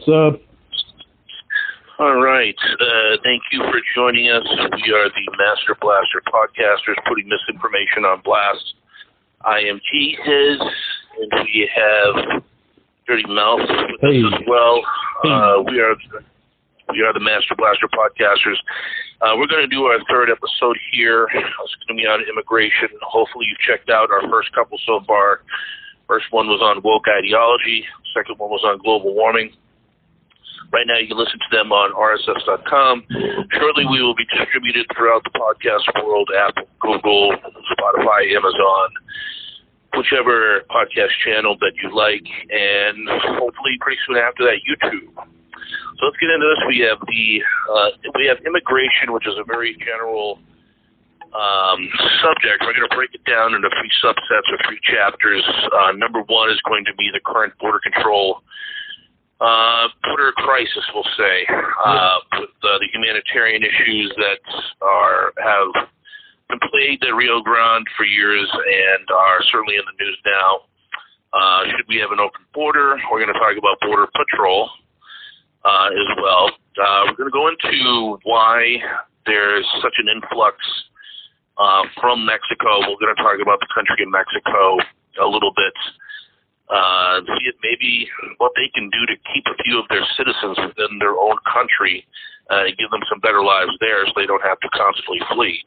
What's up? All right. Uh, thank you for joining us. We are the Master Blaster podcasters putting misinformation on blast. I am His, and we have Dirty Mouth with Hey. us as well. Uh, we are we are the Master Blaster podcasters. Uh, we're going to do our third episode here. It's going to be on immigration. Hopefully, you've checked out our first couple so far. First one was on woke ideology. Second one was on global warming. Right now, you can listen to them on RSS.com. Shortly, we will be distributed throughout the podcast world Apple, Google, Spotify, Amazon, whichever podcast channel that you like, and hopefully, pretty soon after that, YouTube. So let's get into this. We have the uh, we have immigration, which is a very general um, subject. We're going to break it down into three subsets or three chapters. Uh, number one is going to be the current border control uh, border crisis, we'll say, uh, with uh, the humanitarian issues that are have been plagued at Rio Grande for years and are certainly in the news now. Uh, should we have an open border? We're going to talk about border patrol uh, as well. Uh, we're going to go into why there's such an influx uh, from Mexico. We're going to talk about the country of Mexico a little bit. Uh, see if maybe what they can do to keep a few of their citizens within their own country uh, and give them some better lives there so they don't have to constantly flee.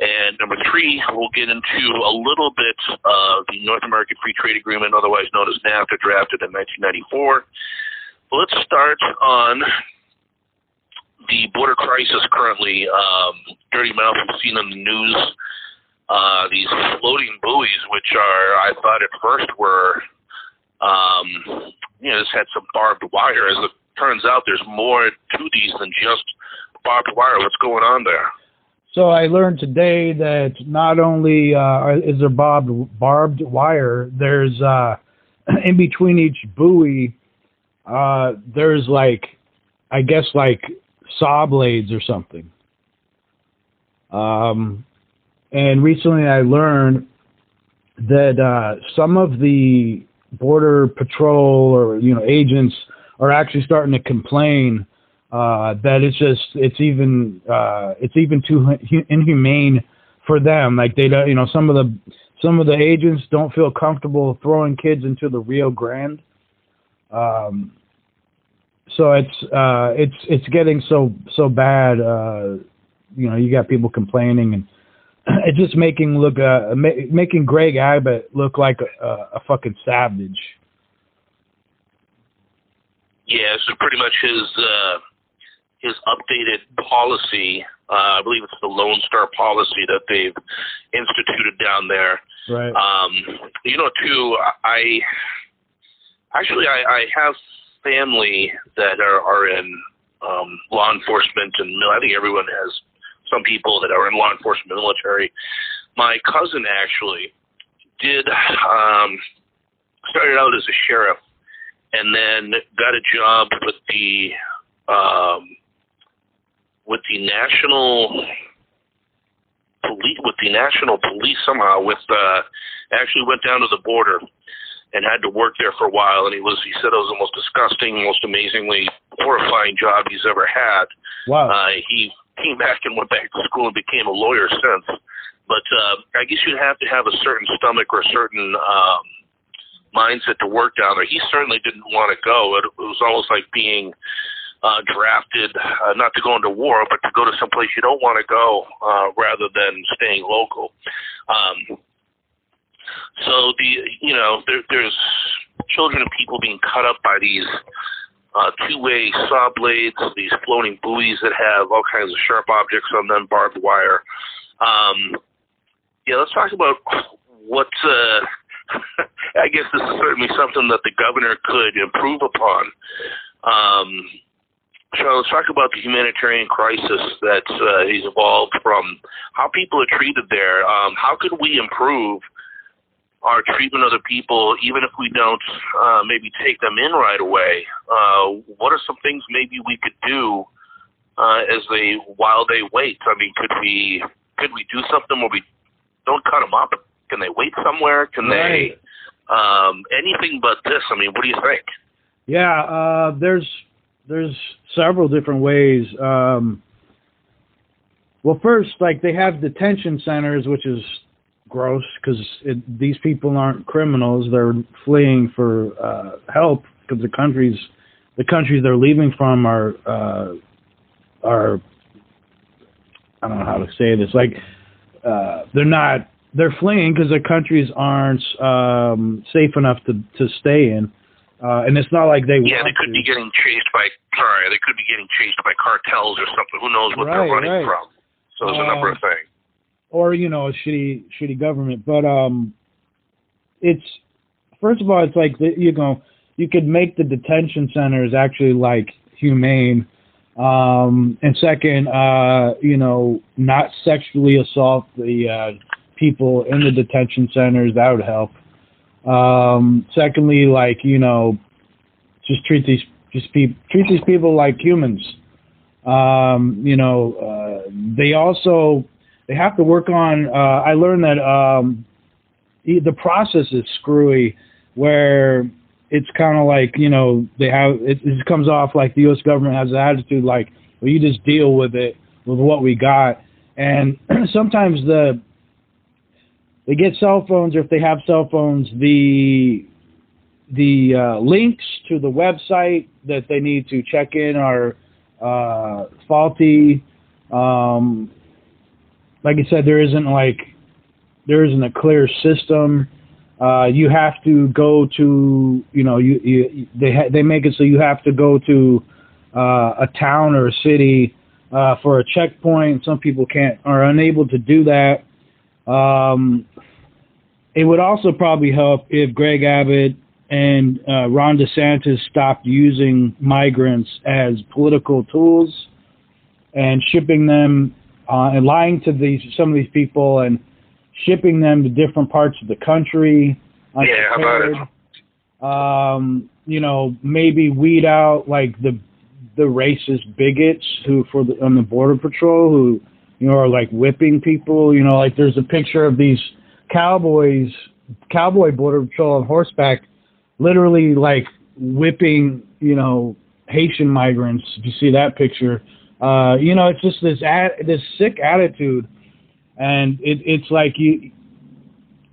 And number three, we'll get into a little bit of the North American Free Trade Agreement, otherwise known as NAFTA, drafted in 1994. Let's start on the border crisis currently. Um, Dirty Mouth, we've seen on the news uh, these floating buoys, which are, I thought at first were, um, you know, this had some barbed wire. As it turns out, there's more to these than just barbed wire. What's going on there? So I learned today that not only uh, is there barbed, barbed wire, there's uh, in between each buoy, uh, there's like, I guess like saw blades or something. Um, and recently I learned that uh, some of the border patrol or you know agents are actually starting to complain uh, that it's just it's even uh, it's even too inhumane for them. Like they don't, you know, some of the some of the agents don't feel comfortable throwing kids into the Rio Grande. Um, so it's uh, it's it's getting so so bad. Uh, you know, you got people complaining, and it's just making look uh, ma- making Greg Abbott look like a, a, a fucking savage. Yeah, so pretty much his uh, his updated policy. Uh, I believe it's the Lone Star policy that they've instituted down there. Right. Um, you know, too, I actually I, I have family that are, are in um, law enforcement, and I think everyone has some people that are in law enforcement, military. My cousin actually did um, started out as a sheriff, and then got a job with the um, with the national police with the national police somehow with uh actually went down to the border and had to work there for a while and he was he said it was the most disgusting most amazingly horrifying job he's ever had Wow. uh he came back and went back to school and became a lawyer since. But uh i guess you'd have to have a certain stomach or a certain um mindset to work down there. He certainly didn't want to go. It, it was almost like being uh, drafted uh, not to go into war, but to go to some place you don't want to go uh, rather than staying local. Um, so the you know there, there's children and people being cut up by these uh, two-way saw blades, these floating buoys that have all kinds of sharp objects on them, barbed wire. Um, yeah, let's talk about what. Uh, I guess this is certainly something that the governor could improve upon. Um, so let's talk about the humanitarian crisis that's uh, is evolved from how people are treated there. Um, how could we improve our treatment of the people, even if we don't uh, maybe take them in right away? Uh, what are some things maybe we could do uh, as they while they wait? I mean, could we could we do something where we don't cut them up? Can they wait somewhere? Can Right. they um, anything but this? I mean, what do you think? Yeah, uh, there's there's several different ways. Um, well, first, like they have detention centers, which is gross because these people aren't criminals; they're fleeing for uh, help because the countries the countries they're leaving from are uh, are I don't know how to say this like uh, they're not they're fleeing because their countries aren't um, safe enough to to stay in. Uh, and it's not like they yeah they could to. be getting chased by sorry they could be getting chased by cartels or something who knows what right, they're running right. from so there's a number of things or you know a shitty shitty government but um it's first of all it's like you know you could make the detention centers actually like humane. Um, and second, uh, you know, not sexually assault the uh, people in the detention centers. That would help. Um, secondly, like you know, just treat these just pe- treat these people like humans. Um, you know, uh, they also they have to work on. Uh, I learned that um, the process is screwy, where it's kind of like you know they have it, it comes off like the U.S. government has an attitude like well you just deal with it with what we got, and sometimes the they get cell phones or if they have cell phones the the uh, links to the website that they need to check in are uh, faulty. Um, like I said, there isn't like there isn't a clear system uh, you have to go to, you know, you, you they ha- they make it so you have to go to uh, a town or a city uh, for a checkpoint. Some people can't are unable to do that. Um, it would also probably help if Greg Abbott and uh, Ron DeSantis stopped using migrants as political tools and shipping them uh, and lying to these some of these people and shipping them to different parts of the country. Yeah, how about it? Um, you know, maybe weed out like the the racist bigots who for the on the border patrol who you know are like whipping people. You know, like there's a picture of these cowboys, cowboy border patrol on horseback, literally like whipping you know Haitian migrants. If you see that picture, uh, you know, it's just this this sick attitude and it, it's like you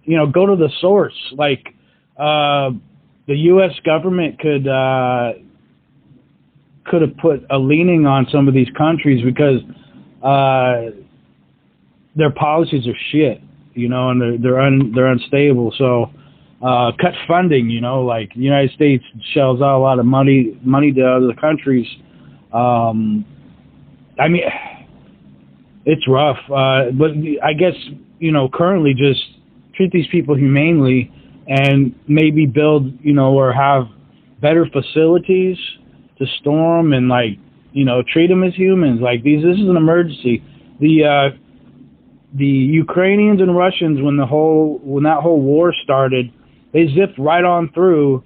you know go to the source like uh, the U.S. government could uh, could have put a leaning on some of these countries because uh, their policies are shit, you know, and they're they're un, they're unstable. So uh, cut funding, you know, like the United States shells out a lot of money money to other countries. Um, I mean it's rough. Uh, but I guess you know currently just treat these people humanely and maybe build you know or have better facilities to store them and like you know treat them as humans. Like these, this is an emergency. The uh, the Ukrainians and Russians when the whole when that whole war started, they zipped right on through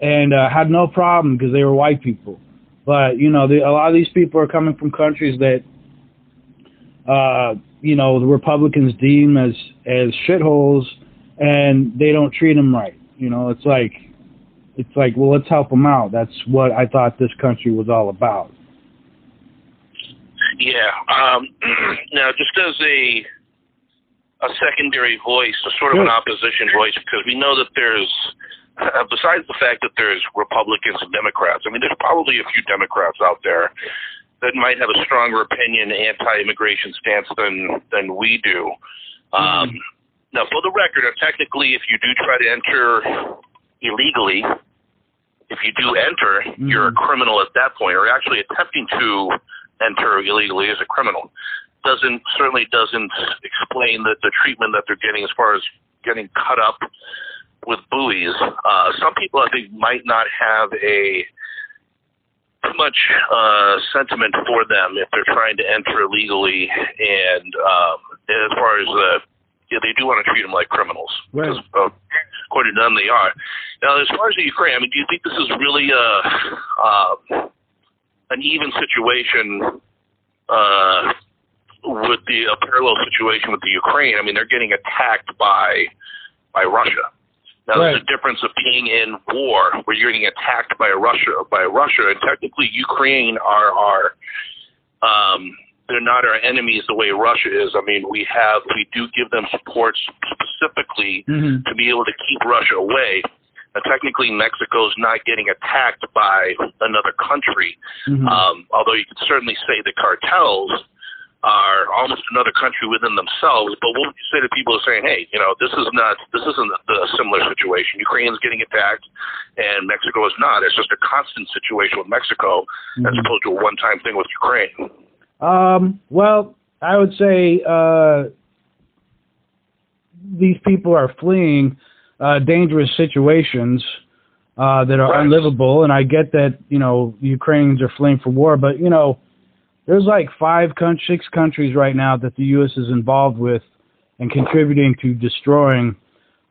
and uh, had no problem because they were white people. But you know, the, a lot of these people are coming from countries that uh, you know, the Republicans deem as as shitholes, and they don't treat them right. You know, it's like it's like, well, let's help them out. That's what I thought this country was all about. Yeah. Um, now, just as a a secondary voice, a sort of an opposition voice, because we know that there's, besides the fact that there's Republicans and Democrats, I mean, there's probably a few Democrats out there that might have a stronger opinion anti-immigration stance than than we do. Um, mm-hmm. Now, for the record, uh, technically, if you do try to enter illegally, if you do enter, mm-hmm. you're a criminal at that point, or actually attempting to enter illegally is a criminal. Doesn't certainly doesn't explain that the treatment that they're getting as far as getting cut up with buoys. Uh, some people, I think, might not have a too much uh, sentiment for them if they're trying to enter illegally, and um, as far as uh, yeah, they do want to treat them like criminals because uh, according to them they are. Now, as far as the Ukraine, I mean, do you think this is really a uh, an even situation uh, with the a parallel situation with the Ukraine? I mean, they're getting attacked by by Russia. Now, right. there's a difference of being in war, where you're getting attacked by Russia, by Russia, and technically Ukraine are our, um, they're not our enemies the way Russia is. I mean, we have, we do give them support specifically Mhm. to be able to keep Russia away. Now, technically, Mexico's not getting attacked by another country, Mhm. um, although you could certainly say the cartels are almost another country within themselves. But what would you say to people who are saying, "Hey, you know, this is not, this isn't a, a similar situation. Ukraine's getting attacked, and Mexico is not. It's just a constant situation with Mexico, as Mhm. opposed to a one-time thing with Ukraine." Um, well, I would say uh, these people are fleeing uh, dangerous situations uh, that are Right. unlivable, and I get that you know Ukrainians are fleeing for war, but you know there's like five, six countries right now that the U.S. is involved with and contributing to destroying.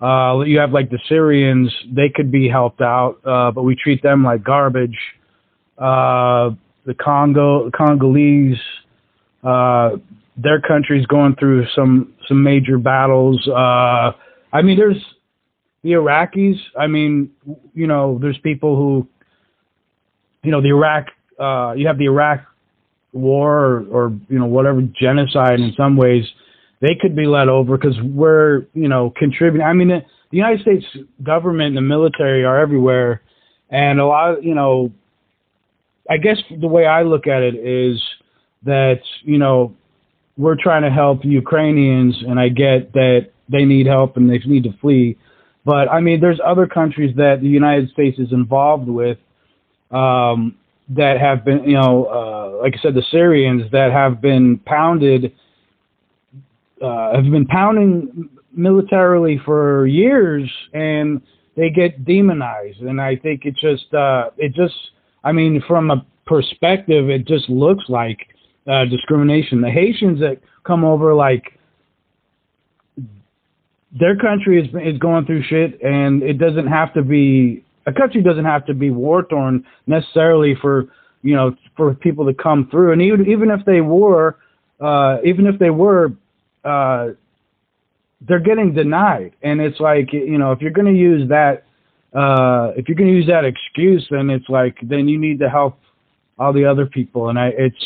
Uh, you have like the Syrians; they could be helped out, uh, but we treat them like garbage. Uh, the Congo, Congolese, uh, their country's going through some some major battles. Uh, I mean, there's the Iraqis. I mean, you know, there's people who, you know, the Iraq. Uh, you have the Iraq war or, or you know whatever genocide in some ways. They could be let over because we're you know contributing. I mean, the, the United States government and the military are everywhere, and a lot of you know I guess the way I look at it is that you know we're trying to help Ukrainians, and I get that they need help and they need to flee. But I mean, there's other countries that the United States is involved with um, that have been, you know, uh, like I said, the Syrians that have been pounded, uh, have been pounding militarily for years, and they get demonized. And I think it just, uh, it just, I mean, from a perspective, it just looks like uh, discrimination. The Haitians that come over, like, their country is is going through shit, and it doesn't have to be a country doesn't have to be war torn necessarily for you know for people to come through. And even even if they were, uh, even if they were, uh, they're getting denied. And it's like you know if you're going to use that uh, if you're going to use that excuse, then it's like then you need to help all the other people. And I it's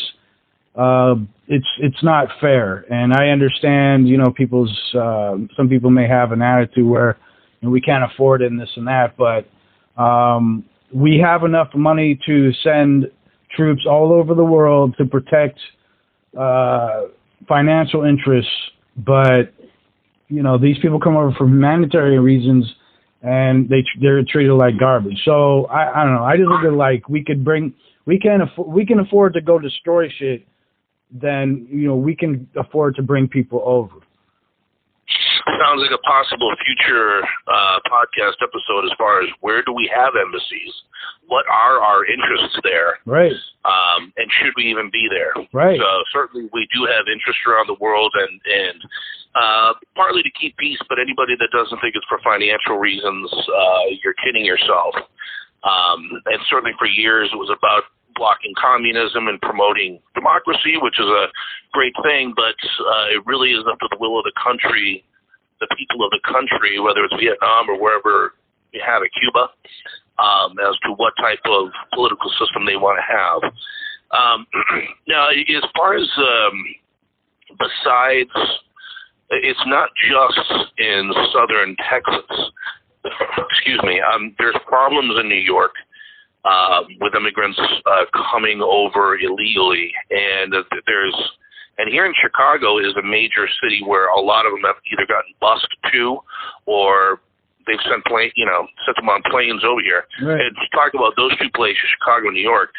uh, it's it's not fair. And I understand, you know, people's uh, some people may have an attitude where you know, we can't afford it and this and that, but um, we have enough money to send troops all over the world to protect uh, financial interests. But you know, these people come over for humanitarian reasons, and they they're treated like garbage. So I, I don't know. I just look at like we could bring we can afford we can afford to go destroy shit then you know we can afford to bring people over. Sounds like a possible future uh, podcast episode as far as where do we have embassies? What are our interests there? Right. Um, and should we even be there? Right. So certainly we do have interest around the world and, and uh, partly to keep peace, but anybody that doesn't think it's for financial reasons, uh, you're kidding yourself. Um, and certainly for years it was about blocking communism and promoting democracy, which is a great thing, but uh, it really is up to the will of the country, the people of the country, whether it's Vietnam or wherever you have it, Cuba, um, as to what type of political system they want to have. Um, now, as far as um, besides, it's not just in southern Texas. Excuse me. Um, there's problems in New York uh, with immigrants uh, coming over illegally, and there's and here in Chicago is a major city where a lot of them have either gotten bused to, or they've sent plane, you know, sent them on planes over here. Right. And to talk about those two places, Chicago and New York.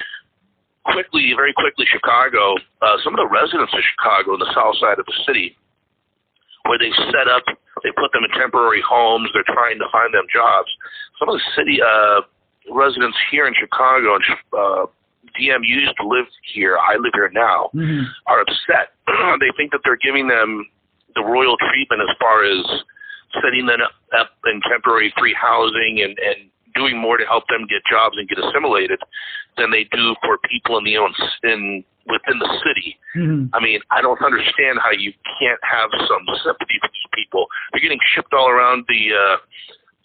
Quickly, very quickly, Chicago. Uh, some of the residents of Chicago, the south side of the city, where they set up, they put them in temporary homes. They're trying to find them jobs. Some of the city uh, residents here in Chicago, and uh, DM used to live here. I live here now. Mhm. Are upset. they think that they're giving them the royal treatment as far as setting them up, in temporary free housing and, and doing more to help them get jobs and get assimilated than they do for people in the own in within the city. Mhm. I mean, I don't understand how you can't have some sympathy for these people. They're getting shipped all around the uh,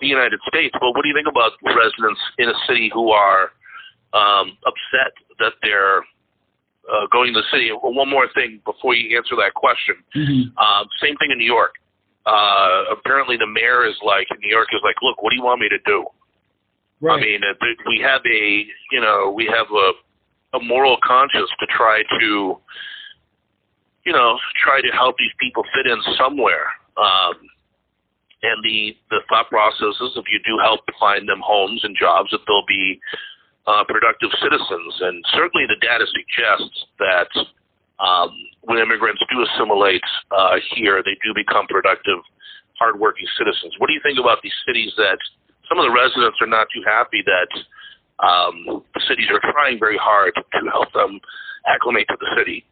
the United States. But what do you think about residents in a city who are um, upset that they're uh, going to the city? One more thing before you answer that question. Mm-hmm. Um, same thing in New York. Uh, apparently, the mayor is like in New York is like, look, what do you want me to do? Right. I mean, we have a you know we have a a moral conscience to try to you know try to help these people fit in somewhere. Um, and the the thought process is if you do help find them homes and jobs, that they'll be uh, productive citizens. And certainly, the data suggests that um, when immigrants do assimilate uh, here, they do become productive, hardworking citizens. What do you think about these cities that some of the residents are not too happy that um, the cities are trying very hard to help them acclimate to the city?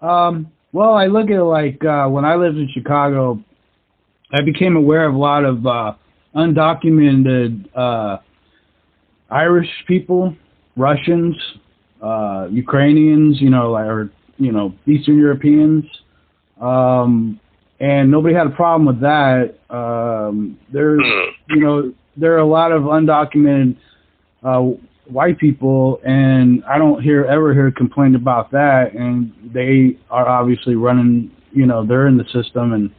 Um, well, I look at it like uh, when I lived in Chicago, I became aware of a lot of uh, undocumented uh, Irish people, Russians, uh, Ukrainians, you know, or you know, Eastern Europeans, um, and nobody had a problem with that. Um, there's, you know, there are a lot of undocumented uh, white people, and I don't hear ever hear complaint about that. And they are obviously running, you know, they're in the system, and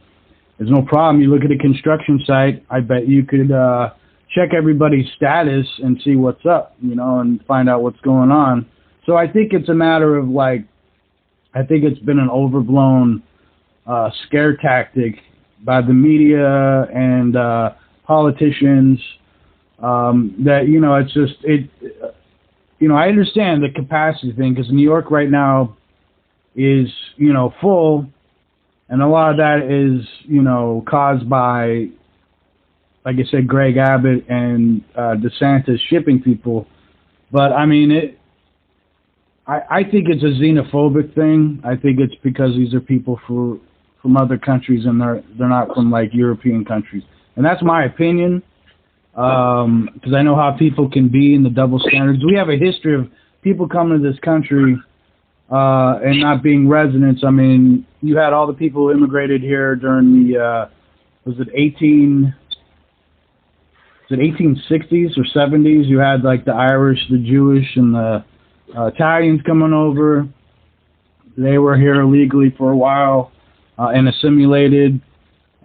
there's no problem. You look at a construction site, I bet you could uh, check everybody's status and see what's up, you know, and find out what's going on. So I think it's a matter of like, I think it's been an overblown uh, scare tactic by the media and uh, politicians um, that you know it's just it you know I understand the capacity thing because New York right now is you know full and a lot of that is you know caused by like I said Greg Abbott and uh, DeSantis shipping people but I mean it I, I think it's a xenophobic thing I think it's because these are people for from other countries and they're they're not from like European countries and that's my opinion because um, I know how people can be in the double standards. We have a history of people coming to this country uh, and not being residents. I mean, you had all the people who immigrated here during the uh, was it 18 it 1860s or 70s? You had like the Irish, the Jewish, and the uh, Italians coming over. They were here illegally for a while uh, and assimilated.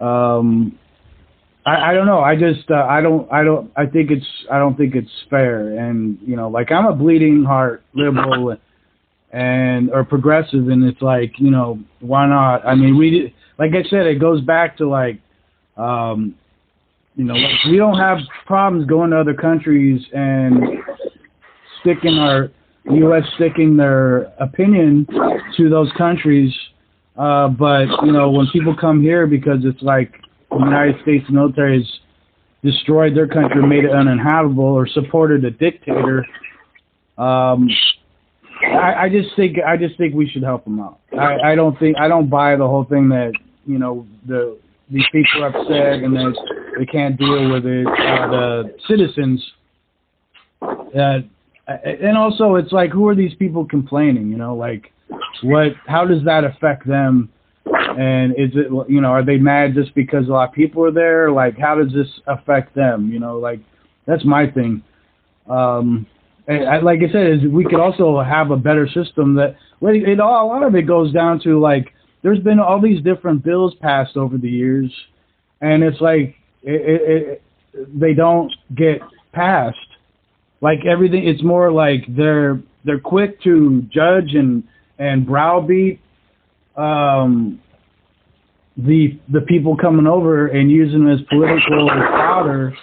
Um, I, I don't know. I just uh, I don't I don't I think it's I don't think it's fair. And you know, like I'm a bleeding heart liberal and or progressive, and it's like you know why not? I mean, we like I said, it goes back to like um, you know like we don't have problems going to other countries and sticking our U.S. sticking their opinion to those countries. Uh, but you know when people come here because it's like the United States military has destroyed their country, made it uninhabitable, or supported a dictator. Um, I, I just think I just think we should help them out. I, I don't think I don't buy the whole thing that you know the these people are upset and that they can't deal with it. Uh, the citizens, uh, and also it's like who are these people complaining? You know, like what? How does that affect them? And is it, you know, are they mad just because a lot of people are there? Like, how does this affect them? You know, like, that's my thing. Um, I, like I said, is we could also have a better system that, it all, a lot of it goes down to like, there's been all these different bills passed over the years, and it's like, it, it, they don't get past. Like everything, it's more like they're they're quick to judge and and browbeat um, the the people coming over and using them as political fodder.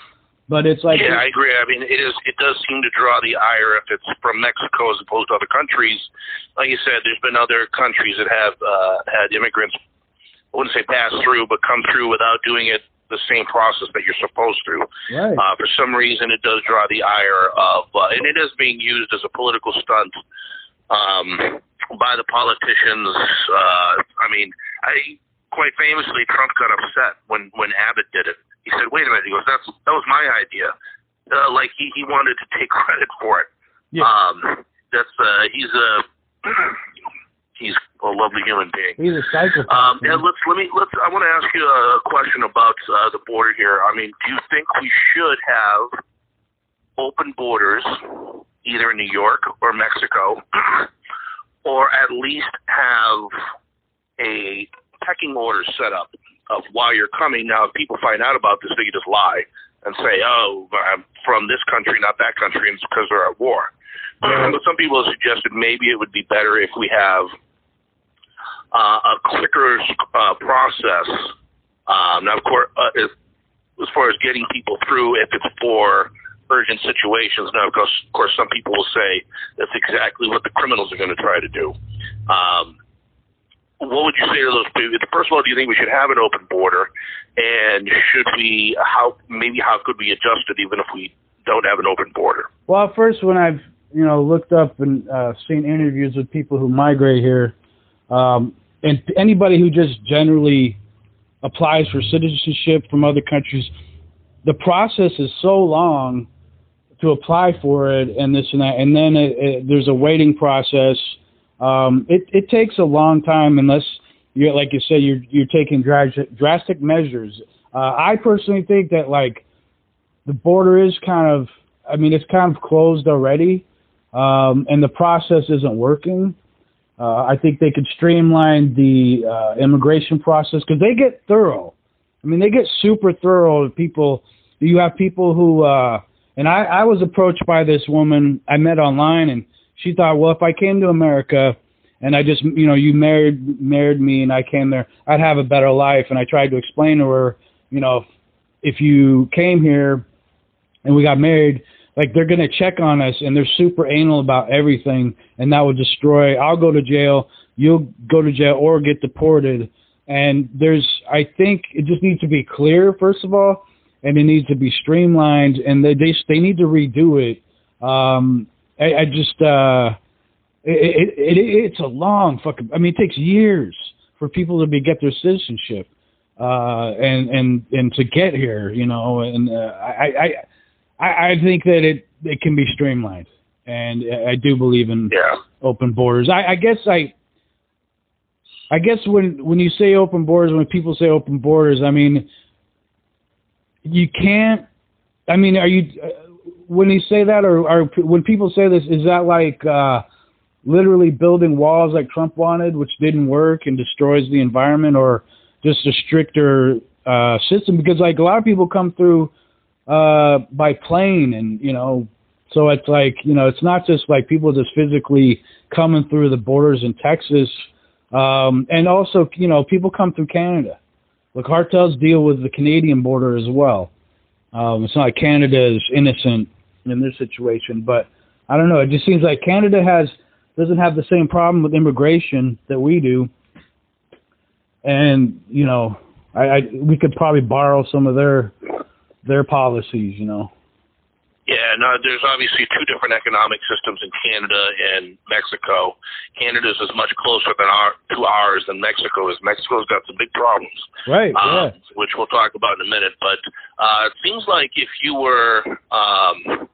But it's like yeah, I agree. I mean, it is. It does seem to draw the ire if it's from Mexico as opposed to other countries. Like you said, there's been other countries that have uh, had immigrants. I wouldn't say pass through, but come through without doing it the same process that you're supposed to. right. Uh, for some reason, it does draw the ire of, uh, and it is being used as a political stunt um, by the politicians. Uh, I mean, I quite famously, Trump got upset when when Abbott did it. He said, "Wait a minute," he goes, "That's that was my idea." Uh, like he he wanted to take credit for it. Yeah. Um, that's uh, he's a he's a lovely human being. He's a psychopath. Um, and let's let me let's. I want to ask you a question about uh, the border here. I mean, do you think we should have open borders, either in New York or Mexico, or at least have a pecking order set up of why you're coming? Now, if people find out about this, they can just lie and say, "Oh, I'm from this country, not that country," and it's because they're at war. Yeah. But some people have suggested maybe it would be better if we have uh, a quicker uh, process. Um, now, of course, uh, as, as far as getting people through, if it's for urgent situations, now, of course, of course, some people will say that's exactly what the criminals are going to try to do. Um, what would you say to those people? First of all, do you think we should have an open border? And should we, how, maybe how could we adjust it even if we don't have an open border? Well, first, when I've you know looked up and uh, seen interviews with people who migrate here, um, and anybody who just generally applies for citizenship from other countries, the process is so long to apply for it and this and that, and then it, it, there's a waiting process. Um, it it takes a long time unless you like you said you're you're taking dra- drastic measures. Uh, I personally think that like the border is kind of I mean it's kind of closed already, um, and the process isn't working. Uh, I think they could streamline the uh, immigration process because they get thorough. I mean, they get super thorough. People, you have people who, uh, and I, I was approached by this woman I met online, and she thought, well, if I came to America and I just, you know, you married married me and I came there, I'd have a better life. And I tried to explain to her, you know, if you came here and we got married, like they're gonna check on us and they're super anal about everything, and that will destroy. I'll go to jail, you'll go to jail or get deported. And there's, I think it just needs to be clear first of all, and it needs to be streamlined, and they they, they need to redo it. Um, I, I just, uh, it, it, it it's a long fucking. I mean, it takes years for people to be get their citizenship, uh, and and and to get here, you know, and uh, I I. I, I think that it it can be streamlined, and I do believe in Yeah. open borders. I, I guess I I guess when when you say open borders, when people say open borders, I mean you can't. I mean, are you uh, when you say that, or, or when people say this, is that like uh, literally building walls like Trump wanted, which didn't work and destroys the environment, or just a stricter uh, system? Because like a lot of people come through uh, by plane, and you know, so it's like you know, it's not just like people just physically coming through the borders in Texas, um, and also you know, people come through Canada. The cartels deal with the Canadian border as well. Um, it's not like Canada is innocent in this situation, but I don't know. It just seems like Canada has doesn't have the same problem with immigration that we do, and you know, I, I we could probably borrow some of their their policies, you know. Yeah, no, there's obviously two different economic systems in Canada and Mexico. Canada's is much closer than our to ours than Mexico is. Mexico's got some big problems, Right. um, which we'll talk about in a minute. But uh, it seems like if you were um,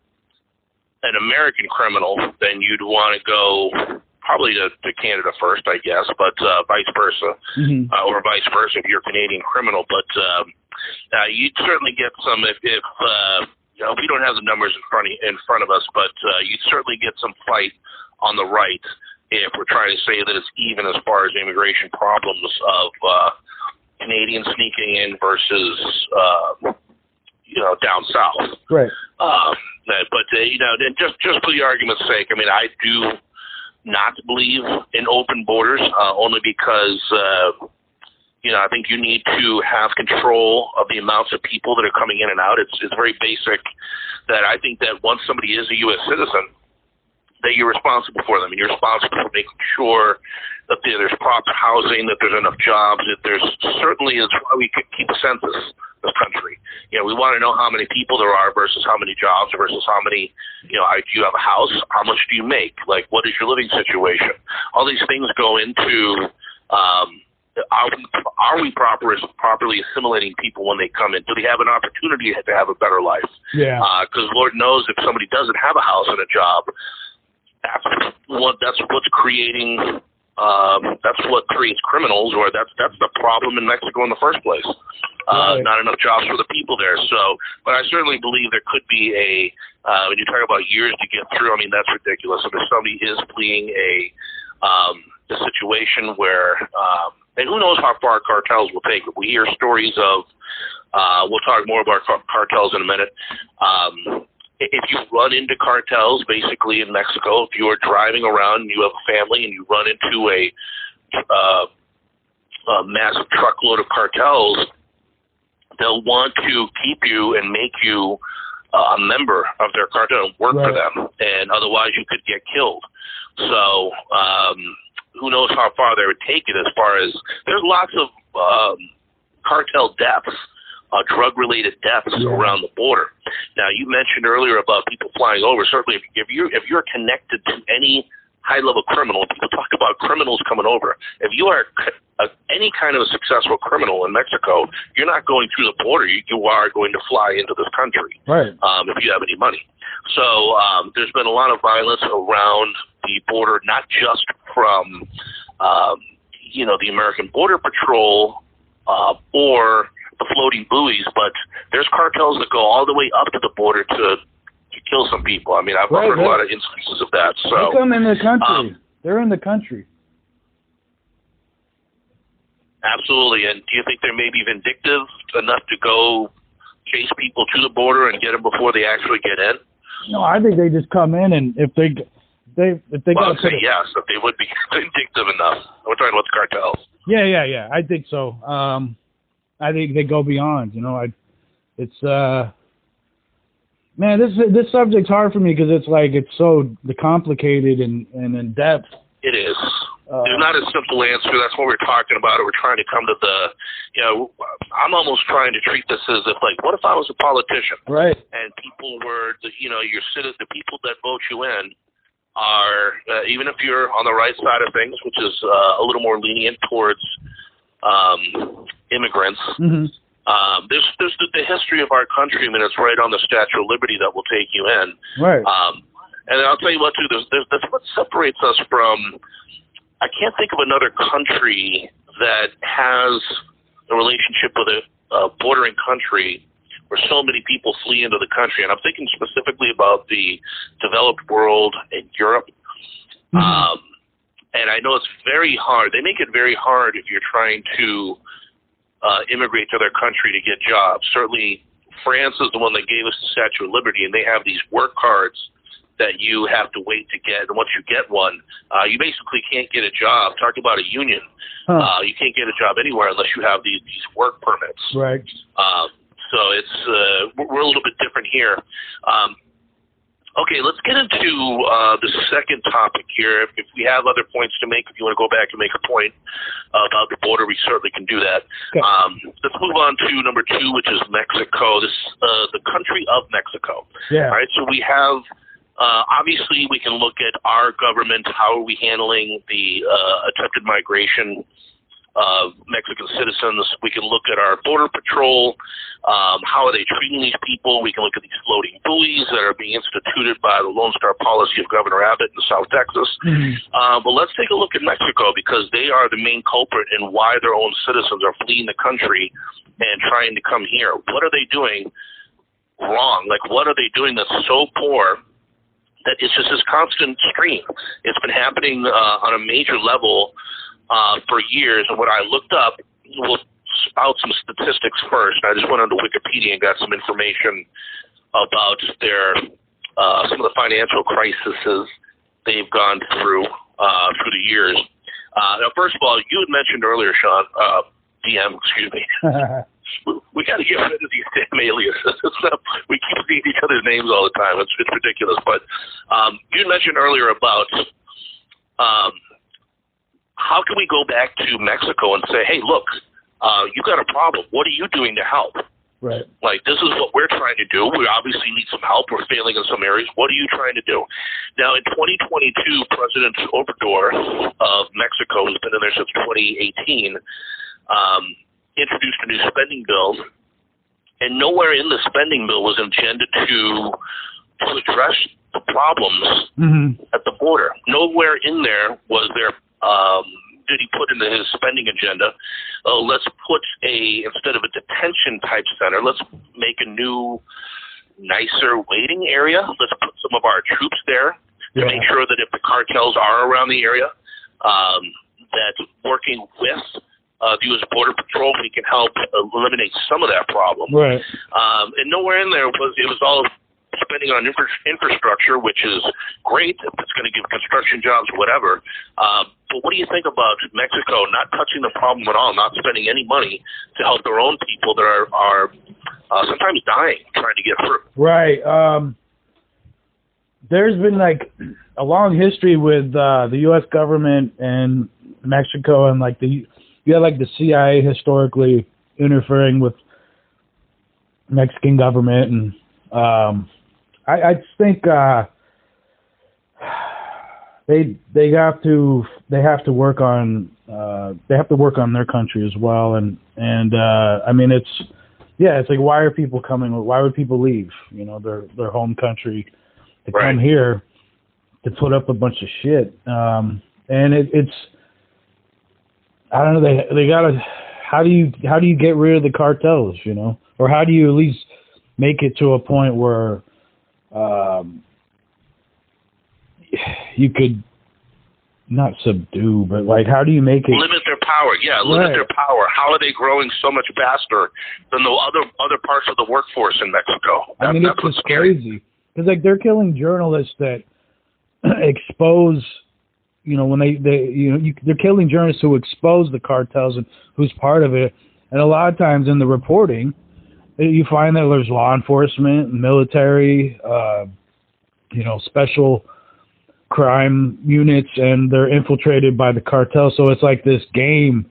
an American criminal, then you'd want to go probably to, to Canada first, I guess, but uh, vice versa, hmm uh, or vice versa if you're a Canadian criminal. But um, uh, you'd certainly get some if, if uh, you know, we don't have the numbers in front of, in front of us, but uh, you'd certainly get some fight on the right if we're trying to say that it's even as far as immigration problems of uh, Canadians sneaking in versus uh, you know down south. Right. Um, but uh, you know, just just for the argument's sake, I mean, I do not believe in open borders, uh, only because uh, you know I think you need to have control of the amounts of people that are coming in and out. It's it's very basic that I think that once somebody is a U.S. citizen, that you're responsible for them, and you're responsible for making sure that there's proper housing, that there's enough jobs, that there's certainly is why we could keep a census this country. You know, we want to know how many people there are versus how many jobs versus how many, you know, do you have a house? How much do you make? Like, what is your living situation? All these things go into, um, are we, are we proper, properly assimilating people when they come in? Do they have an opportunity to have a better life? Yeah. because Lord knows if somebody doesn't have a house and a job, that's what that's what's creating um, that's what creates criminals, or that's that's the problem in Mexico in the first place. Uh, Right. Not enough jobs for the people there. So, but I certainly believe there could be a uh, when you talk about years to get through. I mean, that's ridiculous. If somebody is fleeing a um, a situation where, um, and who knows how far cartels will take. it. We hear stories of. Uh, we'll talk more about car- cartels in a minute. Um, if you run into cartels, basically in Mexico, if you are driving around and you have a family and you run into a, uh, a massive truckload of cartels, they'll want to keep you and make you uh, a member of their cartel and work for them, and otherwise you could get killed. So um, who knows how far they would take it as far as there's lots of um, cartel deaths, uh, drug-related deaths Yeah. around the border. Now, you mentioned earlier about people flying over. Certainly, if, if you if you're connected to any high-level criminal, people talk about criminals coming over. If you are a, any kind of a successful criminal in Mexico, you're not going through the border. You, you are going to fly into this country Right. um, if you have any money. So um, there's been a lot of violence around the border, not just from um, you know the American Border Patrol uh, or the floating buoys, but there's cartels that go all the way up to the border to kill some people. I mean, I've Right, heard a lot of instances of that. So They come in the country. um, They're in the country. absolutely. And do you think they're maybe vindictive enough to go chase people to the border and get them before they actually get in? No, I think they just come in and if they they if they well, got say yes, if they would be vindictive enough. We're talking about the cartels. Yeah, yeah, yeah. I think so. Um, I think they go beyond. You know, I, it's uh, man, this this subject's hard for me because it's like it's so complicated and and in depth. It is. Uh, There's not a simple answer. That's what we're talking about. We're trying to come to the, you know, I'm almost trying to treat this as if like, what if I was a politician right. and people were, the, you know, your citizens, the people that vote you in are, uh, even if you're on the right side of things, which is uh, a little more lenient towards um, immigrants. hmm Um, there's there's the, the history of our country. Mean, it's right on the Statue of Liberty that will take you in. Right. Um, and I'll tell you what, too. There's, there's, that's what separates us from. I can't think of another country that has a relationship with a, a bordering country where so many people flee into the country. And I'm thinking specifically about the developed world in Europe. Mhm. Um, and I know it's very hard. They make it very hard if you're trying to uh, immigrate to their country to get jobs. Certainly, France is the one that gave us the Statue of Liberty, and they have these work cards that you have to wait to get. And once you get one, uh, you basically can't get a job. Talk about a union. Huh. Uh, you can't get a job anywhere unless you have these, these work permits. right. Um, so it's uh, we're we're a little bit different here. Um, okay, let's get into uh, the second topic here. If, if we have other points to make, if you want to go back and make a point about the border, we certainly can do that. Okay. Um, let's move on to number two, which is Mexico. This uh, the country of Mexico. Yeah. All right, so we have uh, obviously we can look at our government. How are we handling the uh, attempted migration of Mexican citizens? We can look at our border patrol. Um, how are they treating these people? We can look at these floating buoys that are being instituted by the Lone Star policy of Governor Abbott in South Texas. Mhm. Uh, but let's take a look at Mexico because they are the main culprit in why their own citizens are fleeing the country and trying to come here. What are they doing wrong? Like, what are they doing that's so poor that it's just this constant stream? It's been happening uh, on a major level uh, for years. And what I looked up, we'll spout some statistics first. I just went onto Wikipedia and got some information about their uh, some of the financial crises they've gone through uh, through the years. Uh, now, first of all, you had mentioned earlier, Sean, uh, DM, excuse me, we, got to get rid of these damn aliases. We keep seeing each other's names all the time. It's, it's ridiculous. But um, you mentioned earlier about um, how can we go back to Mexico and say, hey, look, uh, you got a problem. What are you doing to help? right. Like, this is what we're trying to do. We obviously need some help. We're failing in some areas. What are you trying to do? Now, in 2022, President Obrador of Mexico, who's been in there since 2018, um, introduced a new spending bill, and nowhere in the spending bill was intended to to address the problems hmm at the border. Nowhere in there was there um, did he put into his spending agenda? Oh, let's put a instead of a detention type center, let's make a new, nicer waiting area. Let's put some of our troops there to Yeah. make sure that if the cartels are around the area, um, that working with uh, the U.S. Border Patrol, we can help eliminate some of that problem. Right. Um, and nowhere in there was it was all spending on infra- infrastructure, which is great. It's going to give construction jobs, whatever. Um, but what do you think about Mexico not touching the problem at all, not spending any money to help their own people that are are uh, sometimes dying trying to get through? Right. Um, there's been like a long history with uh, the U.S. government and Mexico, and like the you had like the CIA historically interfering with Mexican government, and um, I, I think uh, they they have to they have to work on uh, they have to work on their country as well, and and uh, I mean it's yeah, it's like why are people coming? Why would people leave? You know, their their home country to Right. come here to put up a bunch of shit. Um, and it, it's I don't know. They they gotta. How do you how do you get rid of the cartels? You know, or how do you at least make it to a point where um, you could not subdue, but like how do you make it? Limit their power, yeah. Limit Right. their power. How are they growing so much faster than the other other parts of the workforce in Mexico? I mean, it's just crazy because like they're killing journalists that expose, you know, when they they you know you, they're killing journalists who expose the cartels and who's part of it. And a lot of times in the reporting, you find that there's law enforcement, military, uh, you know, special crime units, and they're infiltrated by the cartel. So it's like this game.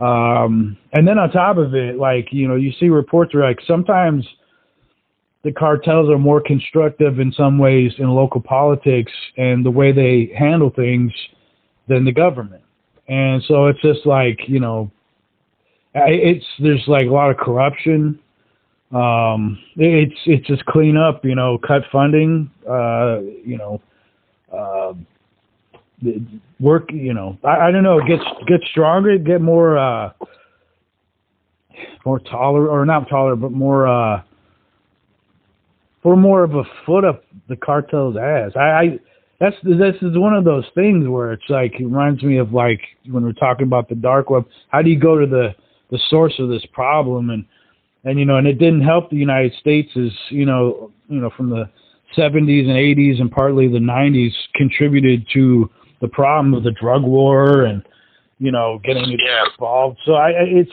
Um, and then on top of it, like you know, you see reports where like sometimes the cartels are more constructive in some ways in local politics and the way they handle things than the government. And so it's just like, you know, it's there's like a lot of corruption. Um, it's it's just clean up, you know, cut funding, uh, you know, uh, work, you know, I, I don't know, get get stronger, get more uh, more taller or not taller, but more uh, for more of a foot up the cartel's ass. I, I that's this is one of those things where it's like it reminds me of like when we're talking about the dark web. How do you go to the the source of this problem and and you know and it didn't help the United States as you know you know from the 70s and 80s and partly the 90s contributed to the problem of the drug war and you know getting Yeah. involved. So I I- it's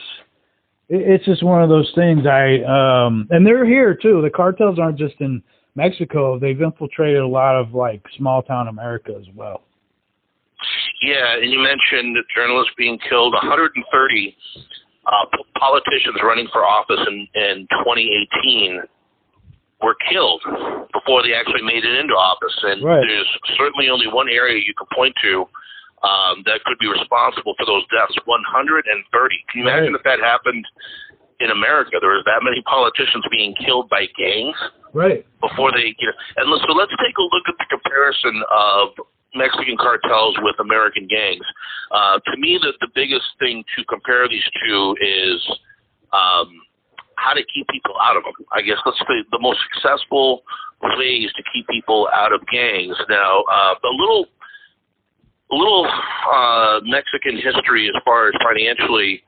it's just one of those things. I um and they're here too. The cartels aren't just in Mexico. They've infiltrated a lot of like small town America as well. Yeah, and you mentioned journalists being killed. 130 uh, politicians running for office in, in 2018 were killed before they actually made it into office. And Right. there's certainly only one area you can point to um, that could be responsible for those deaths. 130. Can you imagine Right. if that happened in America? There was that many politicians being killed by gangs Right. before they you know and so let's take a look at the comparison of Mexican cartels with American gangs. Uh, to me, the the biggest thing to compare these two is um, how to keep people out of them. I guess let's say the most successful ways to keep people out of gangs. Now, uh, a little a little uh, Mexican history as far as financially.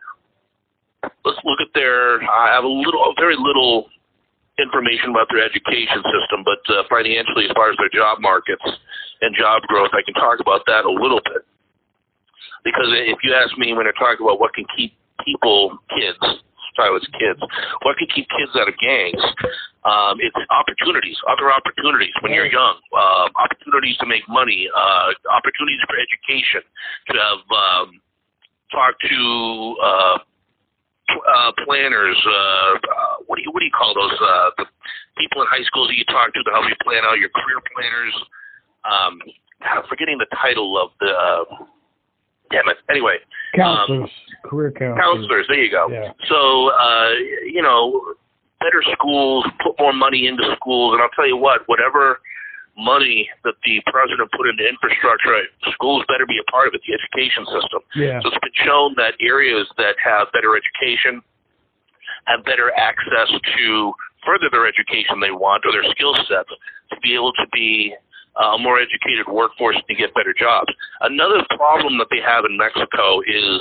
Let's look at their. I have a little, very little information about their education system, but uh, financially, as far as their job markets and job growth, I can talk about that a little bit. Because if you ask me, when I talk about what can keep people, kids, sorry, it's kids, what can keep kids out of gangs, um, it's opportunities, other opportunities when you're young, uh, opportunities to make money, uh, opportunities for education, to have um, talk to uh, uh, planners. Uh, uh, what do you what do you call those? Uh, the people in high school that you talk to to help you plan out your career planners. Um, God, I'm forgetting the title of the. Uh, damn it. Anyway, Counselors, career counselors. counselors. There you go. Yeah. So uh, you know, better schools, put more money into schools, and I'll tell you what, whatever money that the president put into infrastructure, schools better be a part of it, the education system. Yeah. So it's been shown that areas that have better education have better access to further their education they want or their skill sets to be able to be uh, a more educated workforce to get better jobs. Another problem that they have in Mexico is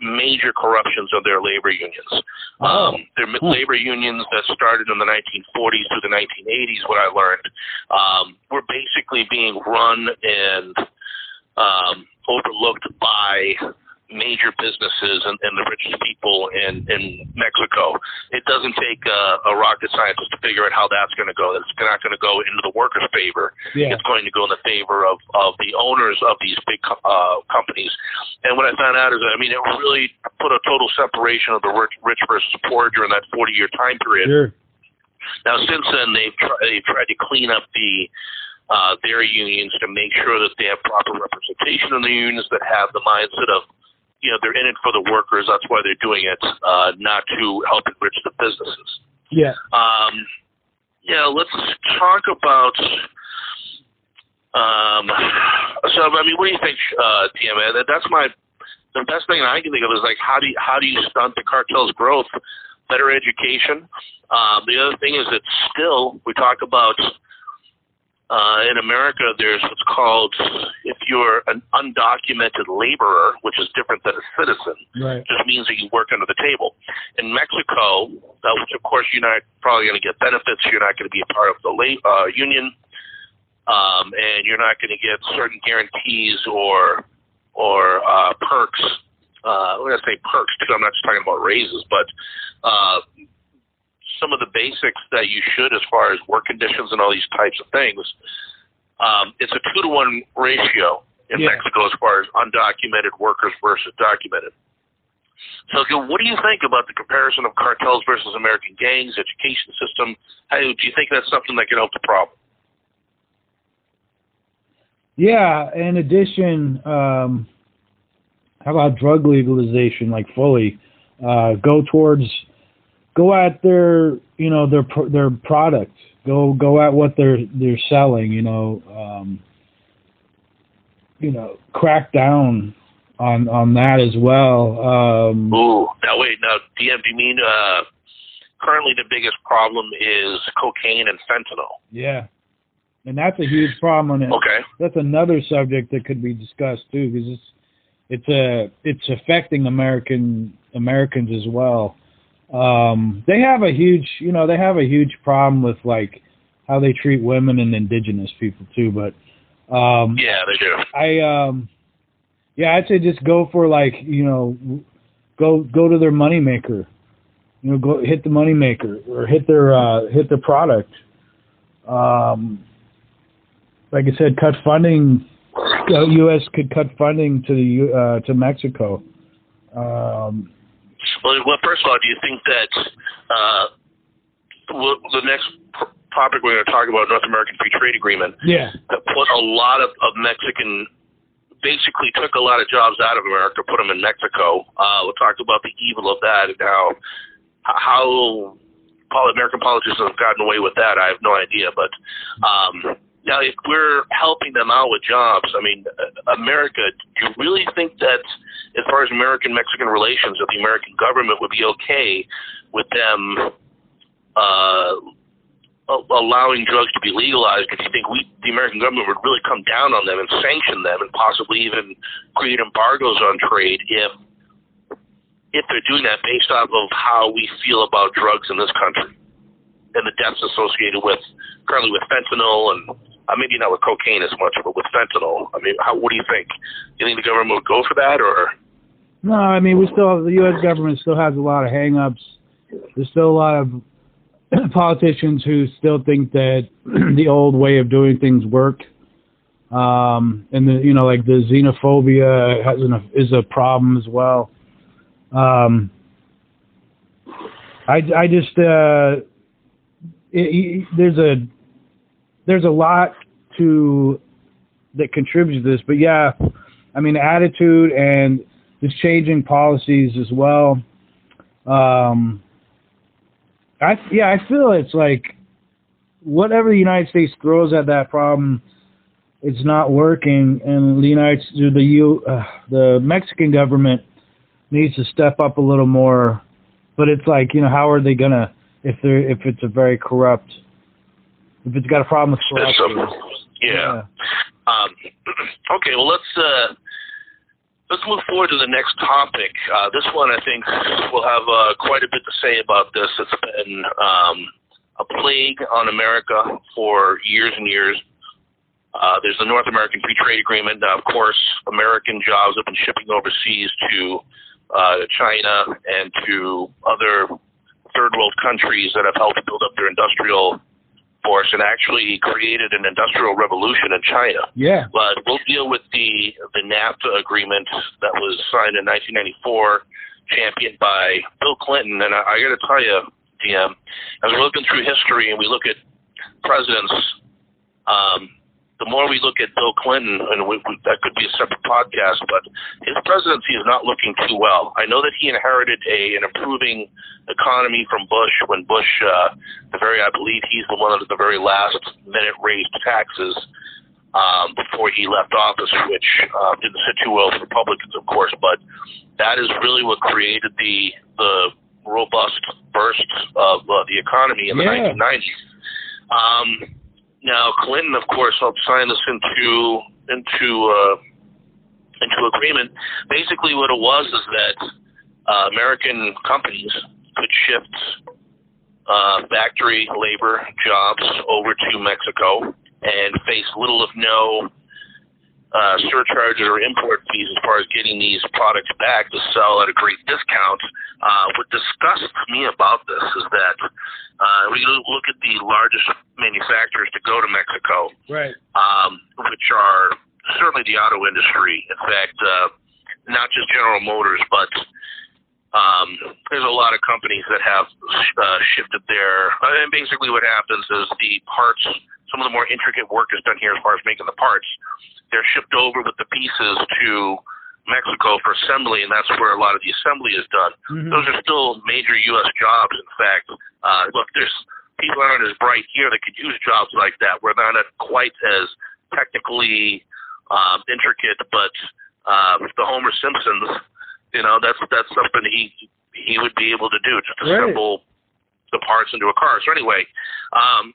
major corruptions of their labor unions. Um, their labor unions that started in the 1940s through the 1980s, what I learned, um, were basically being run and um, overlooked by major businesses and, and the richest people in, in Mexico. It doesn't take a, a rocket scientist to figure out how that's going to go. It's not going to go into the workers' favor. Yeah. It's going to go in the favor of, of the owners of these big uh, companies. And what I found out is, that, I mean, it really put a total separation of the rich, rich versus poor during that 40 year time period. Sure. Now, since then, they've, try, they've tried to clean up the uh, their unions to make sure that they have proper representation in the unions that have the mindset of you know they're in it for the workers. That's why they're doing it, uh, not to help enrich the businesses. Yeah. Um, yeah, let's talk about. Um, so I mean, what do you think, uh? That that's my the best thing I can think of is like how do you, how do you stunt the cartel's growth? Better education. Um, the other thing is that still we talk about uh, in America, there's what's called if you're an undocumented laborer, which is different than a citizen. Right. Just means that you work under the table. In Mexico, uh, which of course you're not probably going to get benefits, you're not going to be a part of the la- uh, union, um, and you're not going to get certain guarantees or or uh, perks. Uh, I'm going to say perks too. I'm not just talking about raises, but uh, some of the basics that you should as far as work conditions and all these types of things. Um, it's a two to one ratio in Yeah. Mexico as far as undocumented workers versus documented. So, what do you think about the comparison of cartels versus American gangs, education system? How, do you think that's something that can help the problem? Yeah. In addition, um, how about drug legalization, like fully? Uh, go towards, go at their, you know, their pro- their product. Go go at what they're they're selling. You know, um, you know, crack down on on that as well. Um, Ooh. Now, wait. Now, DM, do you mean uh, currently the biggest problem is cocaine and fentanyl? yeah, and that's a huge problem. And Okay. that's another subject that could be discussed too, because it's it's a it's affecting American Americans as well. Um, they have a huge, you know, they have a huge problem with like how they treat women and indigenous people too. But um, Yeah, they do. I um, yeah, I'd say just go for like you know, go go to their moneymaker. You know, go hit the moneymaker or hit their uh, hit their product. Um, like I said, cut funding. The U.S. could cut funding to the uh, to Mexico. Um, Well, well, first of all, do you think that uh, well, the next topic we're going to talk about, North American Free Trade Agreement, yeah, that put a lot of, of Mexican, basically took a lot of jobs out of America, put them in Mexico. Uh, we'll talk about the evil of that and how how pol- American politicians have gotten away with that. I have no idea, but um, now if we're helping them out with jobs, I mean, uh, America, do you really think that as far as American Mexican relations, that the American government would be okay with them? Uh, allowing drugs to be legalized, if you think we, the American government, would really come down on them and sanction them, and possibly even create embargoes on trade if if they're doing that based off of how we feel about drugs in this country and the deaths associated with currently with fentanyl and uh, maybe not with cocaine as much, but with fentanyl. I mean, how, what do you think? Do you think the government would go for that, or no, I mean we still the U.S. government still has a lot of hang-ups. There's still a lot of politicians who still think that the old way of doing things work. Um, and the you know like the xenophobia has an, is a problem as well. Um, I I just uh, it, it, there's a there's a lot to that contributes to this, but yeah, I mean attitude and just changing policies as well. Um, I yeah, I feel it's like whatever the United States throws at that problem, it's not working, and the United the U uh, the Mexican government needs to step up a little more. But it's like you know how are they gonna if they're if it's a very corrupt if it's got a problem with corruption? Yeah. yeah. Um, okay, well let's uh, let's move forward to the next topic. Uh, this one I think will have uh, quite a bit to say about this. It's been um, a plague on America for years and years. Uh, there's the North American Free Trade Agreement. Now, of course, American jobs have been shipping overseas to uh, China and to other third world countries that have helped build up their industrial force and actually created an industrial revolution in China. Yeah. But we'll deal with the the NAFTA agreement that was signed in 1994, championed by Bill Clinton. And I, I got to tell you, DM, as we're looking through history and we look at presidents, um, the more we look at Bill Clinton, and we, we, that could be a separate podcast, but his presidency is not looking too well. I know that he inherited a an improving economy from Bush when Bush, uh, the very, I believe he's the one that at the very last minute raised taxes um, before he left office, which uh, didn't sit too well for Republicans, of course. But that is really what created the the robust burst of uh, the economy in the yeah. 1990s. Um, now, Clinton, of course, helped sign this into into uh, into agreement. Basically, what it was is that uh, American companies could shift uh, factory labor jobs over to Mexico and face little if no uh, surcharges or import fees as far as getting these products back to sell at a great discount. Uh, what disgusts me about this is that uh, we look at the largest manufacturers to go to Mexico, right? Um, which are certainly the auto industry. In fact, uh, not just General Motors, but um, there's a lot of companies that have uh, shifted their. Uh, and basically, what happens is the parts some of the more intricate work is done here as far as making the parts. They're shipped over with the pieces to Mexico for assembly, and that's where a lot of the assembly is done. Mm-hmm. Those are still major U.S. jobs. In fact, uh, look, there's people aren't as bright here that could use jobs like that. We're not quite as technically um, intricate, but uh, the Homer Simpsons, you know, that's that's something he he would be able to do, just assemble right. the parts into a car. So anyway, um,